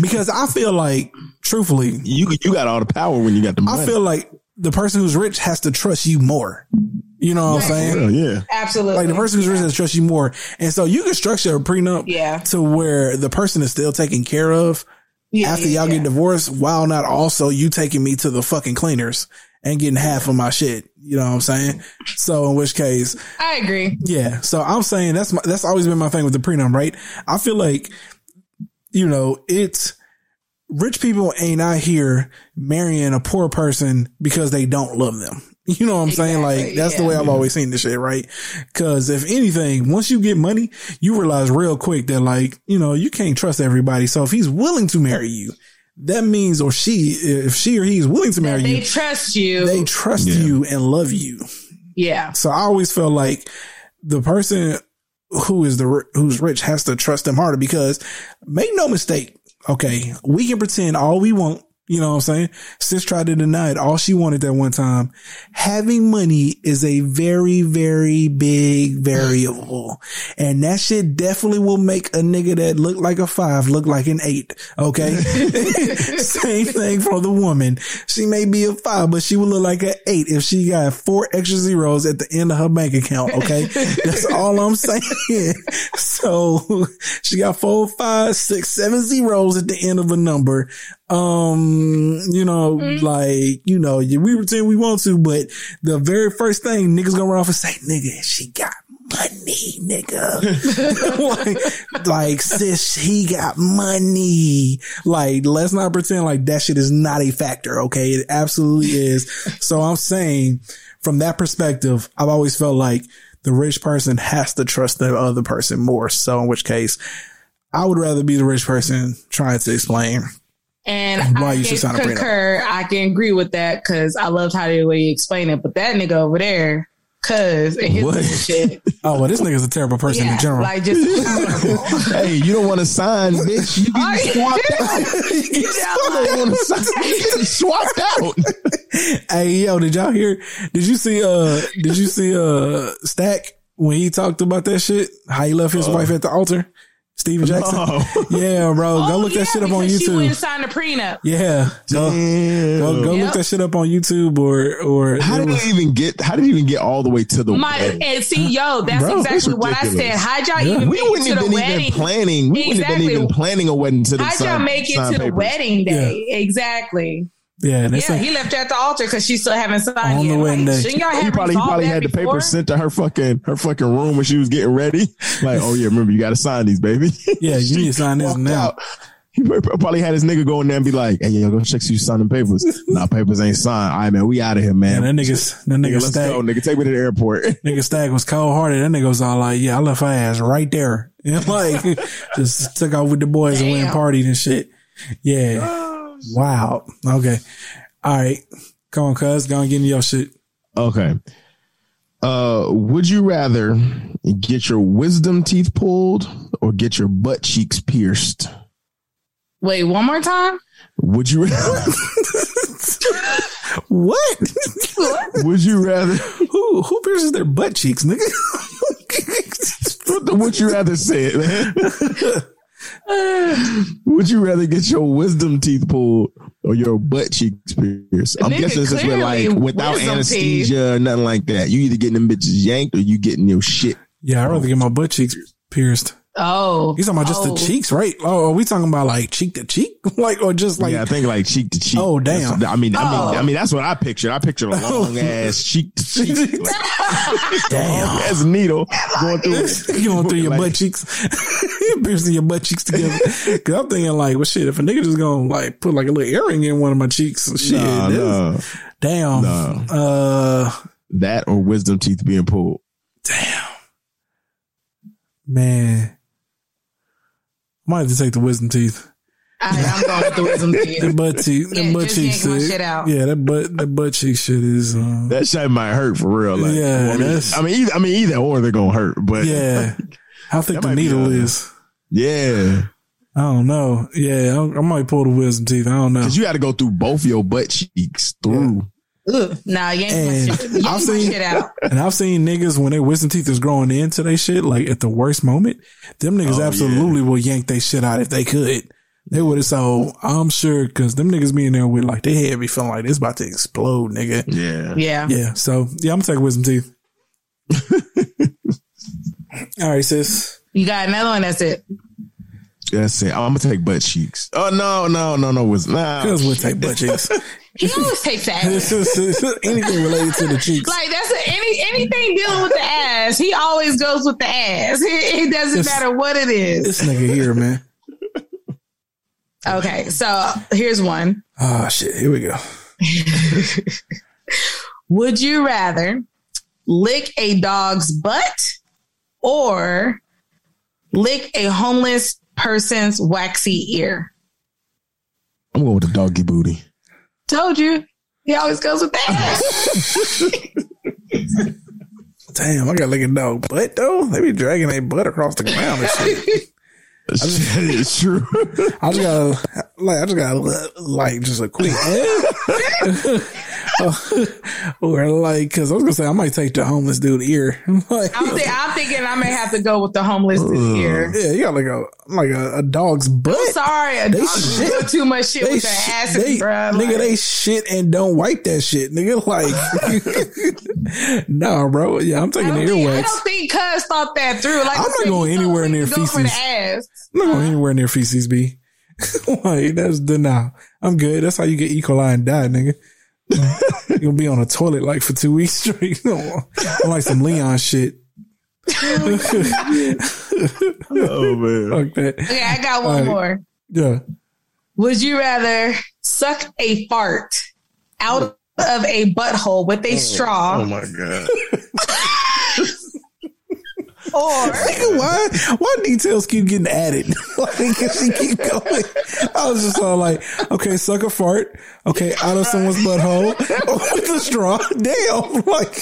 because I feel like, truthfully, You you got all the power when you got the money. I feel like the person who's rich has to trust you more. You know what I'm saying? Hell yeah. Absolutely. Like the person who's rich has to trust you more. And so you can structure a prenup Yeah. to where the person is still taken care of Yeah, after yeah, y'all yeah. get divorced while not also you taking me to the fucking cleaners and getting half of my shit. You know what I'm saying? So in which case, I agree. yeah. So I'm saying that's my, that's always been my thing with the prenup, right? I feel like, you know, it's rich people ain't out here marrying a poor person because they don't love them. You know what I'm saying? Like Exactly, that's the way I've always seen this shit, right? Cause if anything, once you get money, you realize real quick that like, you know, you can't trust everybody. So if he's willing to marry you, that means, or she, if she or he is willing to marry They you, they trust you. they trust you and love you. yeah. So I always felt like the person who is the who's rich has to trust them harder because make no mistake. Okay. We can pretend all we want. You know what I'm saying? Sis tried to deny it all she wanted that one time. Having money is a very, very big variable. And that shit definitely will make a nigga that look like a five look like an eight. Okay. Same thing for the woman. She may be a five, but she will look like an eight if she got four extra zeros at the end of her bank account. Okay. That's all I'm saying. So she got four, five, six, seven zeros at the end of a number. Um, you know, like, you know, we pretend we want to, but the very first thing niggas gonna run off and say, nigga, she got money, nigga. like, like, sis, he got money. Like, let's not pretend like that shit is not a factor. Okay. It absolutely is. So I'm saying from that perspective, I've always felt like the rich person has to trust the other person more. So in which case, I would rather be the rich person trying to explain. And Why I you should can sign a prenup. concur. I can agree with that because I loved how the way you explain it. But that nigga over there, cause and his What? shit. Oh, well, this nigga's a terrible person yeah, in general. like just hey, you don't want to sign, bitch. You Are get you- swapped out. you don't want to sign. You get swapped out. hey, yo, did y'all hear? Did you see? Uh, did you see? Uh, Stack when he talked about that shit? How he left his wife at the altar? Steven Jackson. No. Yeah, bro. Go Oh, look yeah, that shit up on because She YouTube. wouldn't sign a prenup. Yeah, go Damn. go, go Yep. look that shit up on YouTube or or How did was- he even get? How did he even get all the way to the My wedding? and see, yo, that's Bro, that's exactly what I said. How'd y'all Yeah. even We wouldn't it to have the been wedding? even planning. We wouldn't have been even planning a wedding to the How'd y'all sign- make it sign to the papers. wedding day? Exactly. Yeah, they Yeah, say he left her at the altar because she still haven't signed On yet. the I'm like, y'all He probably, he probably that had the before? paper sent to her fucking her fucking room when she was getting ready. Like, oh yeah, remember you got to sign these, baby. yeah, you need to sign this now. out. He probably had his nigga go in there and be like, "Hey, yo, go check see you signing papers." nah, papers ain't signed. All right, man, we out of here, man. Yeah, man. that nigga's that nigga, nigga let's Stack. go, nigga. Take me to the airport. Nigga Stack was cold hearted. That nigga was all like, yeah, I left my ass right there. And like, just took off with the boys and went and partied and shit. Yeah. Ah. Wow. Okay. All right. Come on, cuz. Go and get in your shit. okay. Uh, would you rather get your wisdom teeth pulled or get your butt cheeks pierced? Wait, one more time? Would you What? would you rather who who pierces their butt cheeks, nigga? would you rather say it, man? would you rather get your wisdom teeth pulled or your butt cheeks pierced? I'm Nigga, guessing this is with like without wisdom anesthesia or nothing like that. You either getting them bitches yanked or you getting your shit. yeah, I'd rather get my butt cheeks pierced. Oh. You talking about just oh. the cheeks, right? Oh, are we talking about like cheek to cheek? like, or just like, yeah, I think like cheek to cheek. Oh, damn. That's- I mean, I Oh. mean, I mean, that's what I pictured. I pictured a long ass cheek to cheek, damn. as a needle going through. it. You going through your Like, butt cheeks, piercing your butt cheeks together. Cause I'm thinking like, well, shit, if a nigga just gonna like put like a little earring in one of my cheeks, shit, Nah, that's- nah. damn. No. Uh, That or wisdom teeth being pulled. damn, man. Might have to take the wisdom teeth. I, I'm going with the wisdom teeth. The butt cheek, Yeah, the butt just cheek shit. shit out. Yeah, that butt, that butt cheek shit is. Uh, That shit might hurt for real. Like, Yeah, I mean, that's- I mean, either, I mean, either or they're gonna hurt. But yeah, how thick That the needle is. yeah, I don't know. Yeah, I, I might pull the wisdom teeth. I don't know. because you got to go through both your butt cheeks through. Ugh, nah, yank my And shit, yank I've seen- shit out. And I've seen niggas when their wisdom teeth is growing into they shit, like at the worst moment, them niggas Oh, absolutely will yank their shit out if they could. They would. Have so I'm sure because them niggas be in there with like they head be feeling like it's about to explode, nigga. Yeah, Yeah. Yeah. So yeah, I'm taking wisdom teeth. All right, sis. You got another one. That's it. that's it. I'm gonna take butt cheeks. Oh no, no, no, no, was nah. Cause we'll take butt cheeks. He always takes that. Anything related to the cheeks. Like that's a, any anything dealing with the ass. He always goes with the ass. It, it doesn't It's- matter what it is. This nigga here, man. Okay, so here's one. Oh shit. Here we go. Would you rather lick a dog's butt or lick a homeless person's waxy ear? I'm going with the doggy booty. Told you. He always goes with that. Damn, I got like a dog butt though. They be dragging their butt across the ground and shit. it's true. I just got like I just got like just a quick or like because I was gonna say I might take the homeless dude ear. like, I'm, thi- I'm thinking I may have to go with the homeless dude ear. yeah, you got like a like a, a dog's butt. I'm sorry, a They dog shit. do too much shit They with their sh- asses, they- bruh. nigga, Like- they shit and don't wipe that shit, nigga. Like, nah, bro. Yeah, I'm I taking the think, I earwax. don't think Cuz thought that through. Like I'm not said, going anywhere near go for feces. ass. I'm not going anywhere near feces, B. like, that's the nah. I'm good. That's how you get E. coli and die, nigga. You'll be on a toilet like for two weeks straight. I'm like some Leon shit. oh man. Fuck that. Okay, I got one All right. more. Yeah. Would you rather suck a fart out of a butthole with a oh, straw Oh my god. Nigga, why why details keep getting added? like she keep going. I was just all like, okay, suck a fart. Okay, out of someone's butthole oh, with a straw. Damn. Like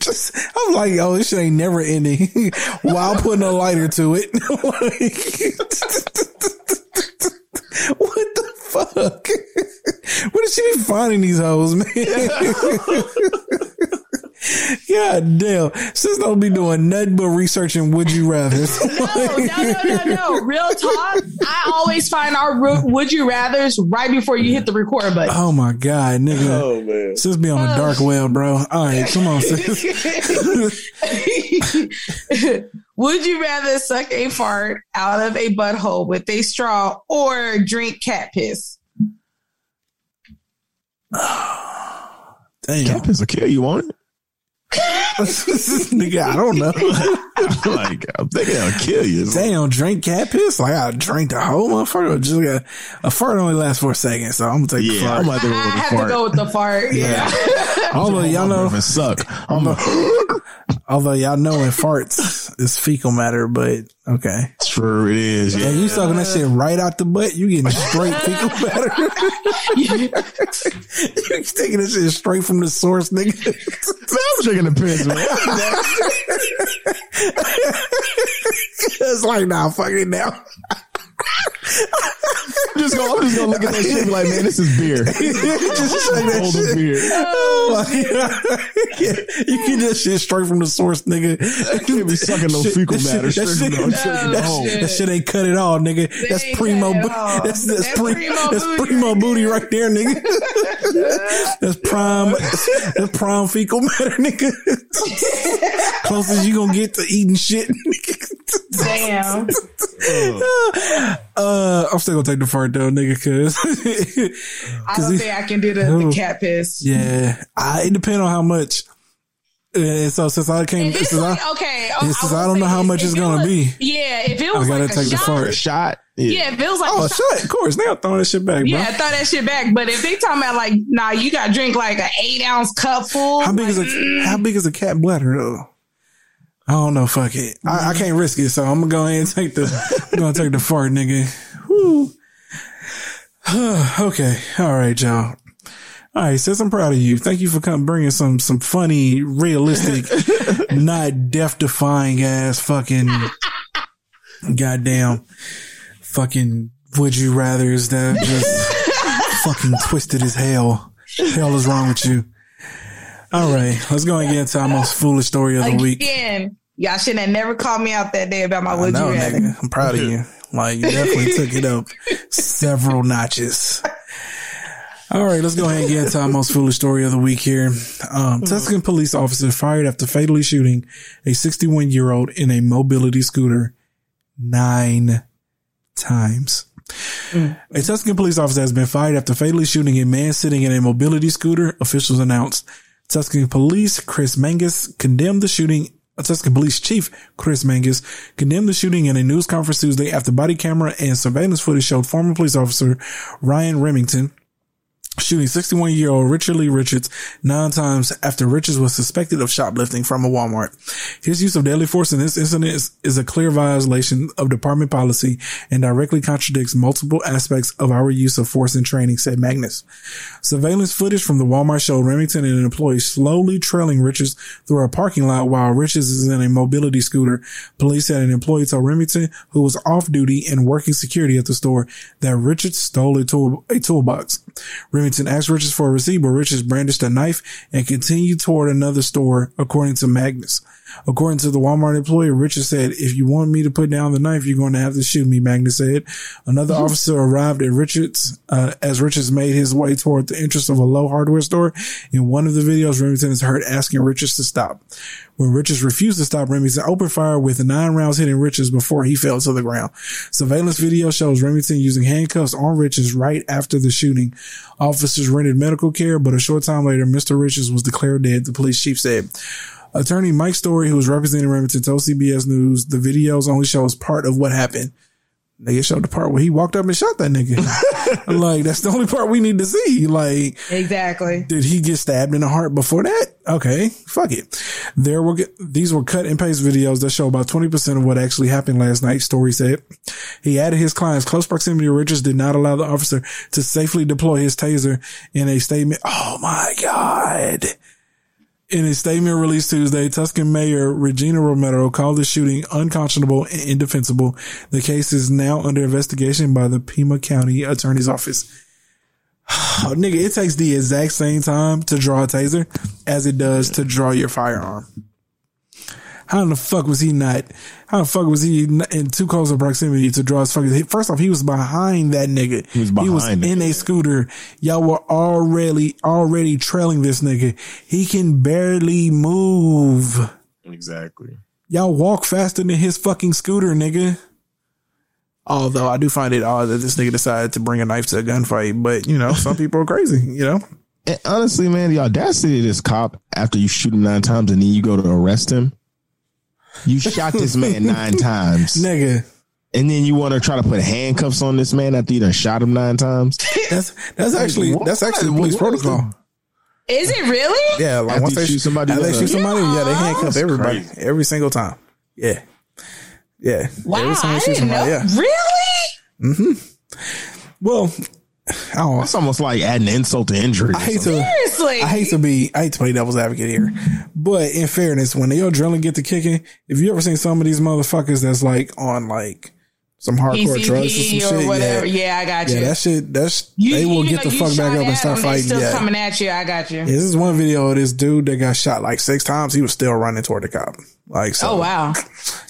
just I'm like, oh, this shit ain't never ending. While putting a lighter to it. What the fuck? Where did she be finding these hoes, man? God damn. Sis don't be doing nothing but researching would you rather. no, no, no, no, no. Real talk. I always find our ru- would you rather's right before you hit the record button. Oh my God, nigga. Oh man. Sis be on the dark well, bro. All right, come on, sis. Would you rather suck a fart out of a butthole with a straw or drink cat piss? Damn. Cat piss will kill you, won't it? nigga, I don't know. like I'm thinking it'll kill you. Damn, drink cat piss? Like I drink the whole motherfucker or just got a fart only lasts four seconds, so I'm gonna take the Yeah, fart. I'm about to go with the have to fart. go with the fart. Yeah. Although y'all know suck. I'm a, although y'all know in farts is fecal matter, but okay. sure it is. And Yeah. you sucking that shit right out the butt, you getting straight fecal matter. you taking this shit straight from the source, nigga. I'm drinking the piss, man. it's like, nah, fuck it now. I'm just gonna, I'm just gonna look at that shit and be like, man, this is beer. just shake that Hold the shit. beer. Oh, yeah, you get that shit straight from the source, nigga. I can't be sucking no Shit, fecal that matter. shit- that shit- the- I'm that, shit, that shit ain't cut at all, nigga. That's primo. cut at bo- all. That's that's, That's pre, primo that's primo booty right there, nigga. that's prime. That's prime fecal matter, nigga. Closest you gonna get to eating shit. Damn. uh, I'm still gonna take the fart though, nigga, cause. I don't he- think I can do the, the cat piss. Yeah, I, it depends on how much. And so since I came, If it's since like, I, okay, Yeah, since will I don't know how much it's gonna was- be, Yeah, if it was I gotta like a take the shot, fart. Shot. Yeah, if it was like oh a shot, shit, of course, now throwing that shit back, bro. yeah, throw that shit back. But if they talking about like, nah, you got to drink like an eight ounce cup full. How big is a mm, how big is a cat bladder though? I don't know. Fuck it. I, I can't risk it, so I'm gonna go ahead and take the. I'm gonna take the fart, nigga. Whoo. okay. All right, y'all. All right, sis, I'm proud of you. Thank you for coming, bringing some some funny, realistic, not death defying ass fucking goddamn fucking would you rather's that just fucking twisted as hell. Hell is wrong with you. All right, let's go and get into our most foolish story of the week. Again, y'all shouldn't have never called me out that day about my would know, you rather. nigga. I'm proud of you. Like you definitely took it up several notches. All right, let's go ahead and get into our most foolish story of the week here. Um, Tucson police officer fired after fatally shooting a 61 year old in a mobility scooter nine times. A Tucson police officer has been fired after fatally shooting a man sitting in a mobility scooter, officials announced. Tucson police Chris Magnus condemned the shooting. Uh, Tucson police chief Chris Magnus condemned the shooting in a news conference Tuesday after body camera and surveillance footage showed former police officer Ryan Remington shooting 61 year old Richard Lee Richards nine times after Richards was suspected of shoplifting from a Walmart. His use of deadly force in this incident is, is a clear violation of department policy and directly contradicts multiple aspects of our use of force in training, said Magnus. Surveillance footage from the Walmart showed Remington and an employee slowly trailing Richards through a parking lot while Richards is in a mobility scooter. Police said an employee told Remington, who was off duty and working security at the store, that Richards stole a, tool, a toolbox. Remington asked Richards for a receipt, but Richards brandished a knife and continued toward another store, according to Magnus. According to the Walmart employee, Richards said, if you want me to put down the knife, you're going to have to shoot me, Magnus said. Another officer arrived at Richards, uh, as Richards made his way toward the entrance of a low hardware store. In one of the videos, Remington is heard asking Richards to stop. When Richards refused to stop, Remington opened fire with nine rounds hitting Richards before he fell to the ground. Surveillance video shows Remington using handcuffs on Richards right after the shooting. Officers rendered medical care, but a short time later, Mr. Richards was declared dead, the police chief said. Attorney Mike Story, who was representing Remington, told CBS News the videos only shows part of what happened. Nigga showed the part where he walked up and shot that nigga. like, that's the only part we need to see. Like, Exactly. did he get stabbed in the heart before that? Okay, fuck it. There were these were cut and paste videos that show about twenty percent of what actually happened last night. Story said he added his client's close proximity to Richards did not allow the officer to safely deploy his taser in a statement. Oh my god. In a statement released Tuesday, Tucson Mayor Regina Romero called the shooting unconscionable and indefensible. The case is now under investigation by the Pima County Attorney's Office. Oh, nigga, it takes the exact same time to draw a taser as it does to draw your firearm. How in the fuck was he not? How the fuck was he in too close of proximity to draw his fucking? First off, he was behind that nigga. He was behind it. in a scooter. Y'all were already already trailing this nigga. He can barely move. Exactly. Y'all walk faster than his fucking scooter, nigga. Although I do find it odd that this nigga decided to bring a knife to a gunfight, but you know, some people are crazy, you know? And honestly, man, the audacity of this cop after you shoot him nine times and then you go to arrest him. You shot this man nine times. Nigga. And then you want to try to put handcuffs on this man after you done shot him nine times. That's that's actually that's actually the police protocol. Is it really? Yeah, like After once you they shoot somebody, after they shoot somebody, yeah, they Yeah, handcuff that's everybody crazy. every single time. Yeah, yeah. Wow, Every time I they shoot didn't know. somebody, yeah. Really? Hmm. Well, I don't. Almost like adding insult to injury. I hate to. Seriously. I hate to be. I hate to play devil's advocate here, but in fairness, when the adrenaline get to kicking, if you ever seen some of these motherfuckers that's like on like some hardcore drugs or some PCP or shit, whatever. yeah, Yeah, I got you. yeah, that shit. That's You- they will even get the fuck back up and start them, fighting. Still Yeah, coming at you. I got you. Yeah, this is one video of this dude that got shot like six times. He was still running toward the cop. Like, so, Oh wow.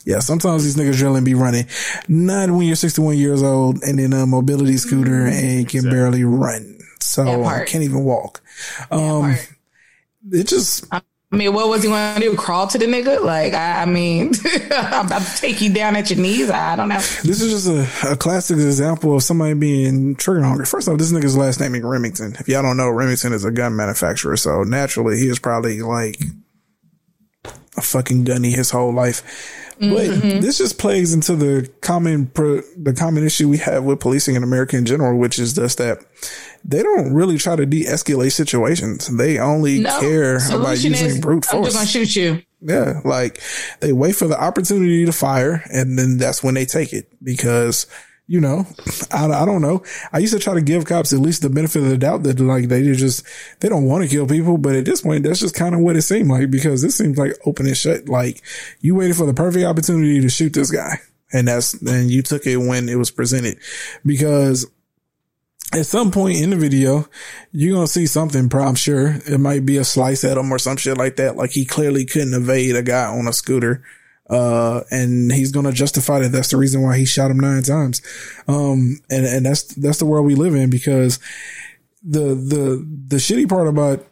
yeah, sometimes these niggas drilling be running. Not when you're 61 years old and in a mobility scooter and can barely run. So That part. can't even walk. Um, it just, I mean, what was he going to do? Crawl to the nigga? Like, I, I mean, I'm about to take you down at your knees. I don't know. this is just a, a classic example of somebody being trigger hungry. First off, this nigga's last name is Remington. If y'all don't know, Remington is a gun manufacturer. So naturally, he is probably like a fucking gunny his whole life. But mm-hmm. this just plays into the common pro, the common issue we have with policing in America in general, which is just that they don't really try to de-escalate situations. They only No. care about using is, brute I'm just to shoot you. Yeah, like they wait for the opportunity to fire, and then that's when they take it because you know, I, I don't know. I used to try to give cops at least the benefit of the doubt that like they just they don't want to kill people, but at this point, that's just kind of what it seemed like because this seems like open and shut. Like you waited for the perfect opportunity to shoot this guy, and that's and you took it when it was presented because at some point in the video, you're going to see something, I'm sure. It might be a slice at him or some shit like that. Like he clearly couldn't evade a guy on a scooter. Uh, and he's going to justify that. That's the reason why he shot him nine times. Um, and, and that's, that's the world we live in because the, the, the shitty part about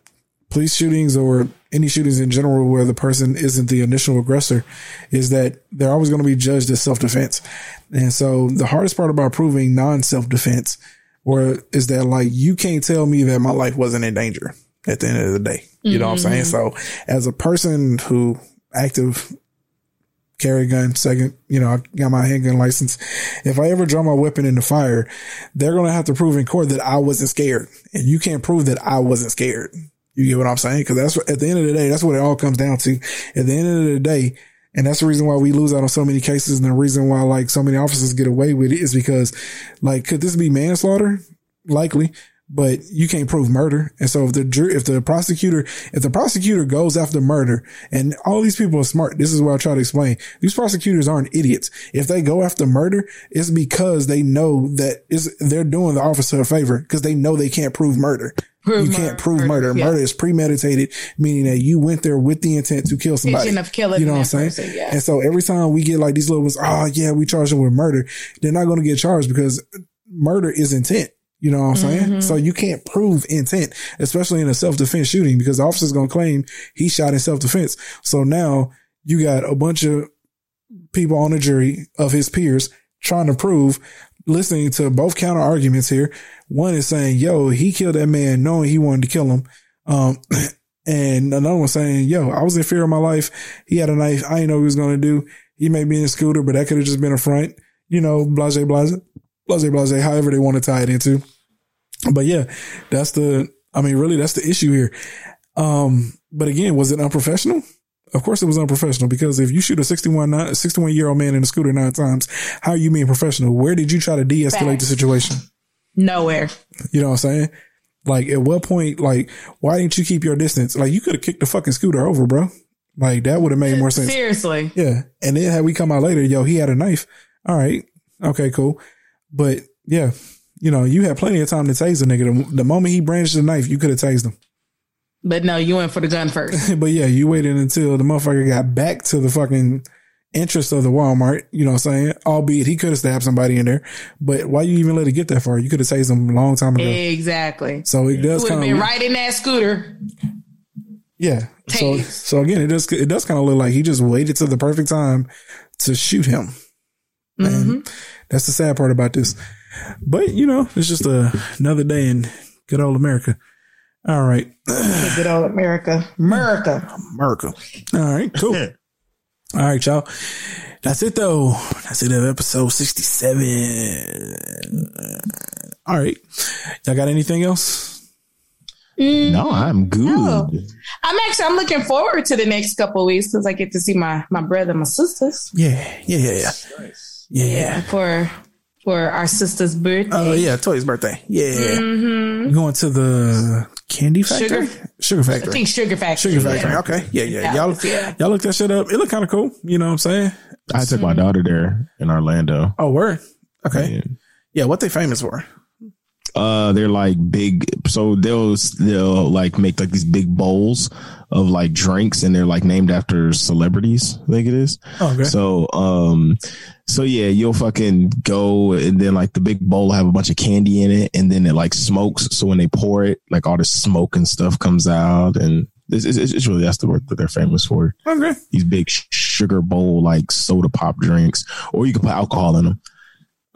police shootings or any shootings in general where the person isn't the initial aggressor is that they're always going to be judged as self-defense. And so the hardest part about proving non-self-defense or is that like you can't tell me that my life wasn't in danger at the end of the day. You know what I'm saying? So as a person who active carry gun, second, you know, I got my handgun license. If I ever draw my weapon in the fire, they're going to have to prove in court that I wasn't scared. And you can't prove that I wasn't scared. You get what I'm saying? Cause that's at the end of the day, that's what it all comes down to. At the end of the day, and that's the reason why we lose out on so many cases. And the reason why like so many officers get away with it is because like, could this be manslaughter? Likely, but you can't prove murder. And so if the jury, if the prosecutor, if the prosecutor goes after murder and all these people are smart, this is what I try to explain. These prosecutors aren't idiots. If they go after murder, it's because they know that is they're doing the officer a favor because they know they can't prove murder. Prove you murder. can't prove murder. Yeah. Murder is premeditated, meaning that you went there with the intent to kill somebody. Of killing you know what I'm saying? person, yeah. And so every time we get like these little ones, oh yeah, we charge them with murder. They're not going to get charged because murder is intent. You know what I'm saying? Mm-hmm. So you can't prove intent, especially in a self-defense shooting because the officer's going to claim he shot in self-defense. So now you got a bunch of people on the jury of his peers trying to prove, listening to both counter arguments here. One is saying, yo, he killed that man knowing he wanted to kill him. Um, and another one saying, yo, I was in fear of my life. He had a knife. I didn't know what he was going to do. He may be in a scooter, but that could have just been a front, you know, blase, blase, blase, blase, however they want to tie it into. But yeah, that's the, I mean, really, that's the issue here. Um, but again, was it unprofessional? Of course it was unprofessional because if you shoot a 61, nine- 61 year old man in a scooter nine times, how are you being professional? Where did you try to de-escalate the situation? Nowhere. You know what I'm saying? Like at what point, like, why didn't you keep your distance? Like you could have kicked the fucking scooter over, bro. Like that would have made more sense. Seriously. Yeah. And then had we come out later, yo, he had a knife. All right. Okay, cool. But yeah, you know, you had plenty of time to tase the nigga. The, the moment he brandished the knife, you could have tased him. But no, you went for the gun first. but yeah, you waited until the motherfucker got back to the fucking entrance of the Walmart. You know what I'm saying? Albeit he could have stabbed somebody in there. But why you even let it get that far? You could have tased him a long time ago. exactly. So it does Would have kind been of right in that scooter. Yeah. So Tase. so again, it does it does kind of look like he just waited to the perfect time to shoot him. And mm-hmm. That's the sad part about this. But you know, it's just a, another day in good old America. All right, Good old America. America. America. All right, cool. All right, y'all. That's it though. That's it of episode sixty-seven. All right, y'all got anything else? Mm, no, I'm good. No. I'm actually I'm looking forward to the next couple of weeks because I get to see my my brother and my sisters. Yeah, yeah, yeah, yeah. Yeah, Yeah, for for our sister's birthday. Oh yeah, Toya's birthday. Yeah, You going to the candy factory, Sugar? sugar, I think Sugar Factory. sugar yeah. factory. Okay, yeah, yeah. Yeah, Y'all, yeah. y'all look that shit up. It looked kind of cool. You know what I'm saying? I took my daughter there in Orlando. Oh, word. Okay, And, yeah. What they famous for? uh, they're like big. So they'll they'll like make like these big bowls of like drinks, and they're like named after celebrities. I think it is. Oh, okay. So, um, so yeah, you'll fucking go and then like the big bowl will have a bunch of candy in it and then it like smokes. So when they pour it, like all the smoke and stuff comes out and it's, it's, it's really, that's the work that they're famous for. Okay. These big sugar bowl, like soda pop drinks, or you can put alcohol in them.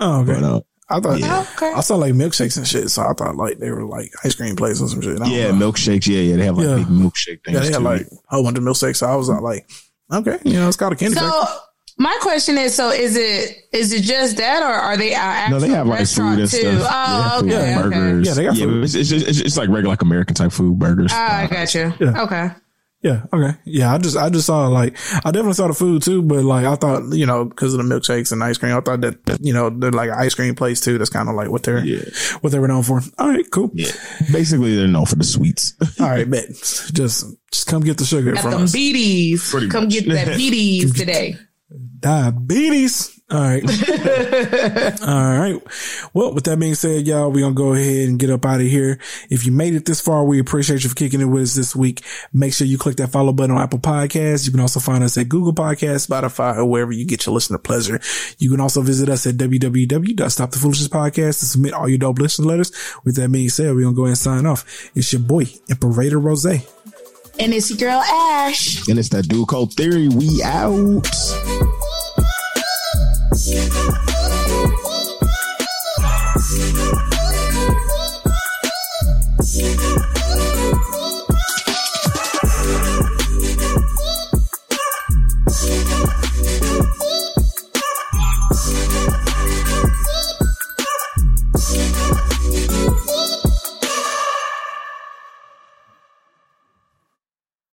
Oh, okay. But, uh, I thought Yeah. Okay. I saw like milkshakes and shit, so I thought like they were like ice cream places or some shit. Yeah, know. milkshakes. Yeah, yeah. They have like Yeah. big milkshake things. yeah, they had too. like a whole bunch of milkshakes. So I was uh, like, okay, you know, it's called a candy So factory. my question is: So is it is it just that, or are they uh, no, they have like food and too? stuff. Oh, They have okay, food, okay. burgers. Yeah, they got yeah, food. It's, it's, it's, it's like regular like American type food burgers. Ah, I got you. Yeah. Okay. Yeah. Okay. Yeah. I just, I just saw like, I definitely saw the food too, but like, I thought, you know, cause of the milkshakes and ice cream, I thought that, that, you know, they're like an ice cream place too. That's kind of like what they're, Yeah. what they were known for. All right. Cool. Yeah. Basically, they're known for the sweets. All right. Bet. Just, just come get the sugar Got from them us. beaties. Pretty Come much. get that beaties today. Diabetes. All right. All right. Well, with that being said, y'all, we're going to go ahead and get up out of here. If you made it this far, we appreciate you for kicking it with us this week. Make sure you click that follow button on Apple Podcasts. You can also find us at Google Podcasts, Spotify, or wherever you get your listener pleasure. You can also visit us at www.stopthefoolishness.podcast to submit all your dope listener letters. With that being said, we're going to go ahead and sign off. It's your boy, Imperator Rose. And it's your girl Ash. and it's that dude called theory. We out. You.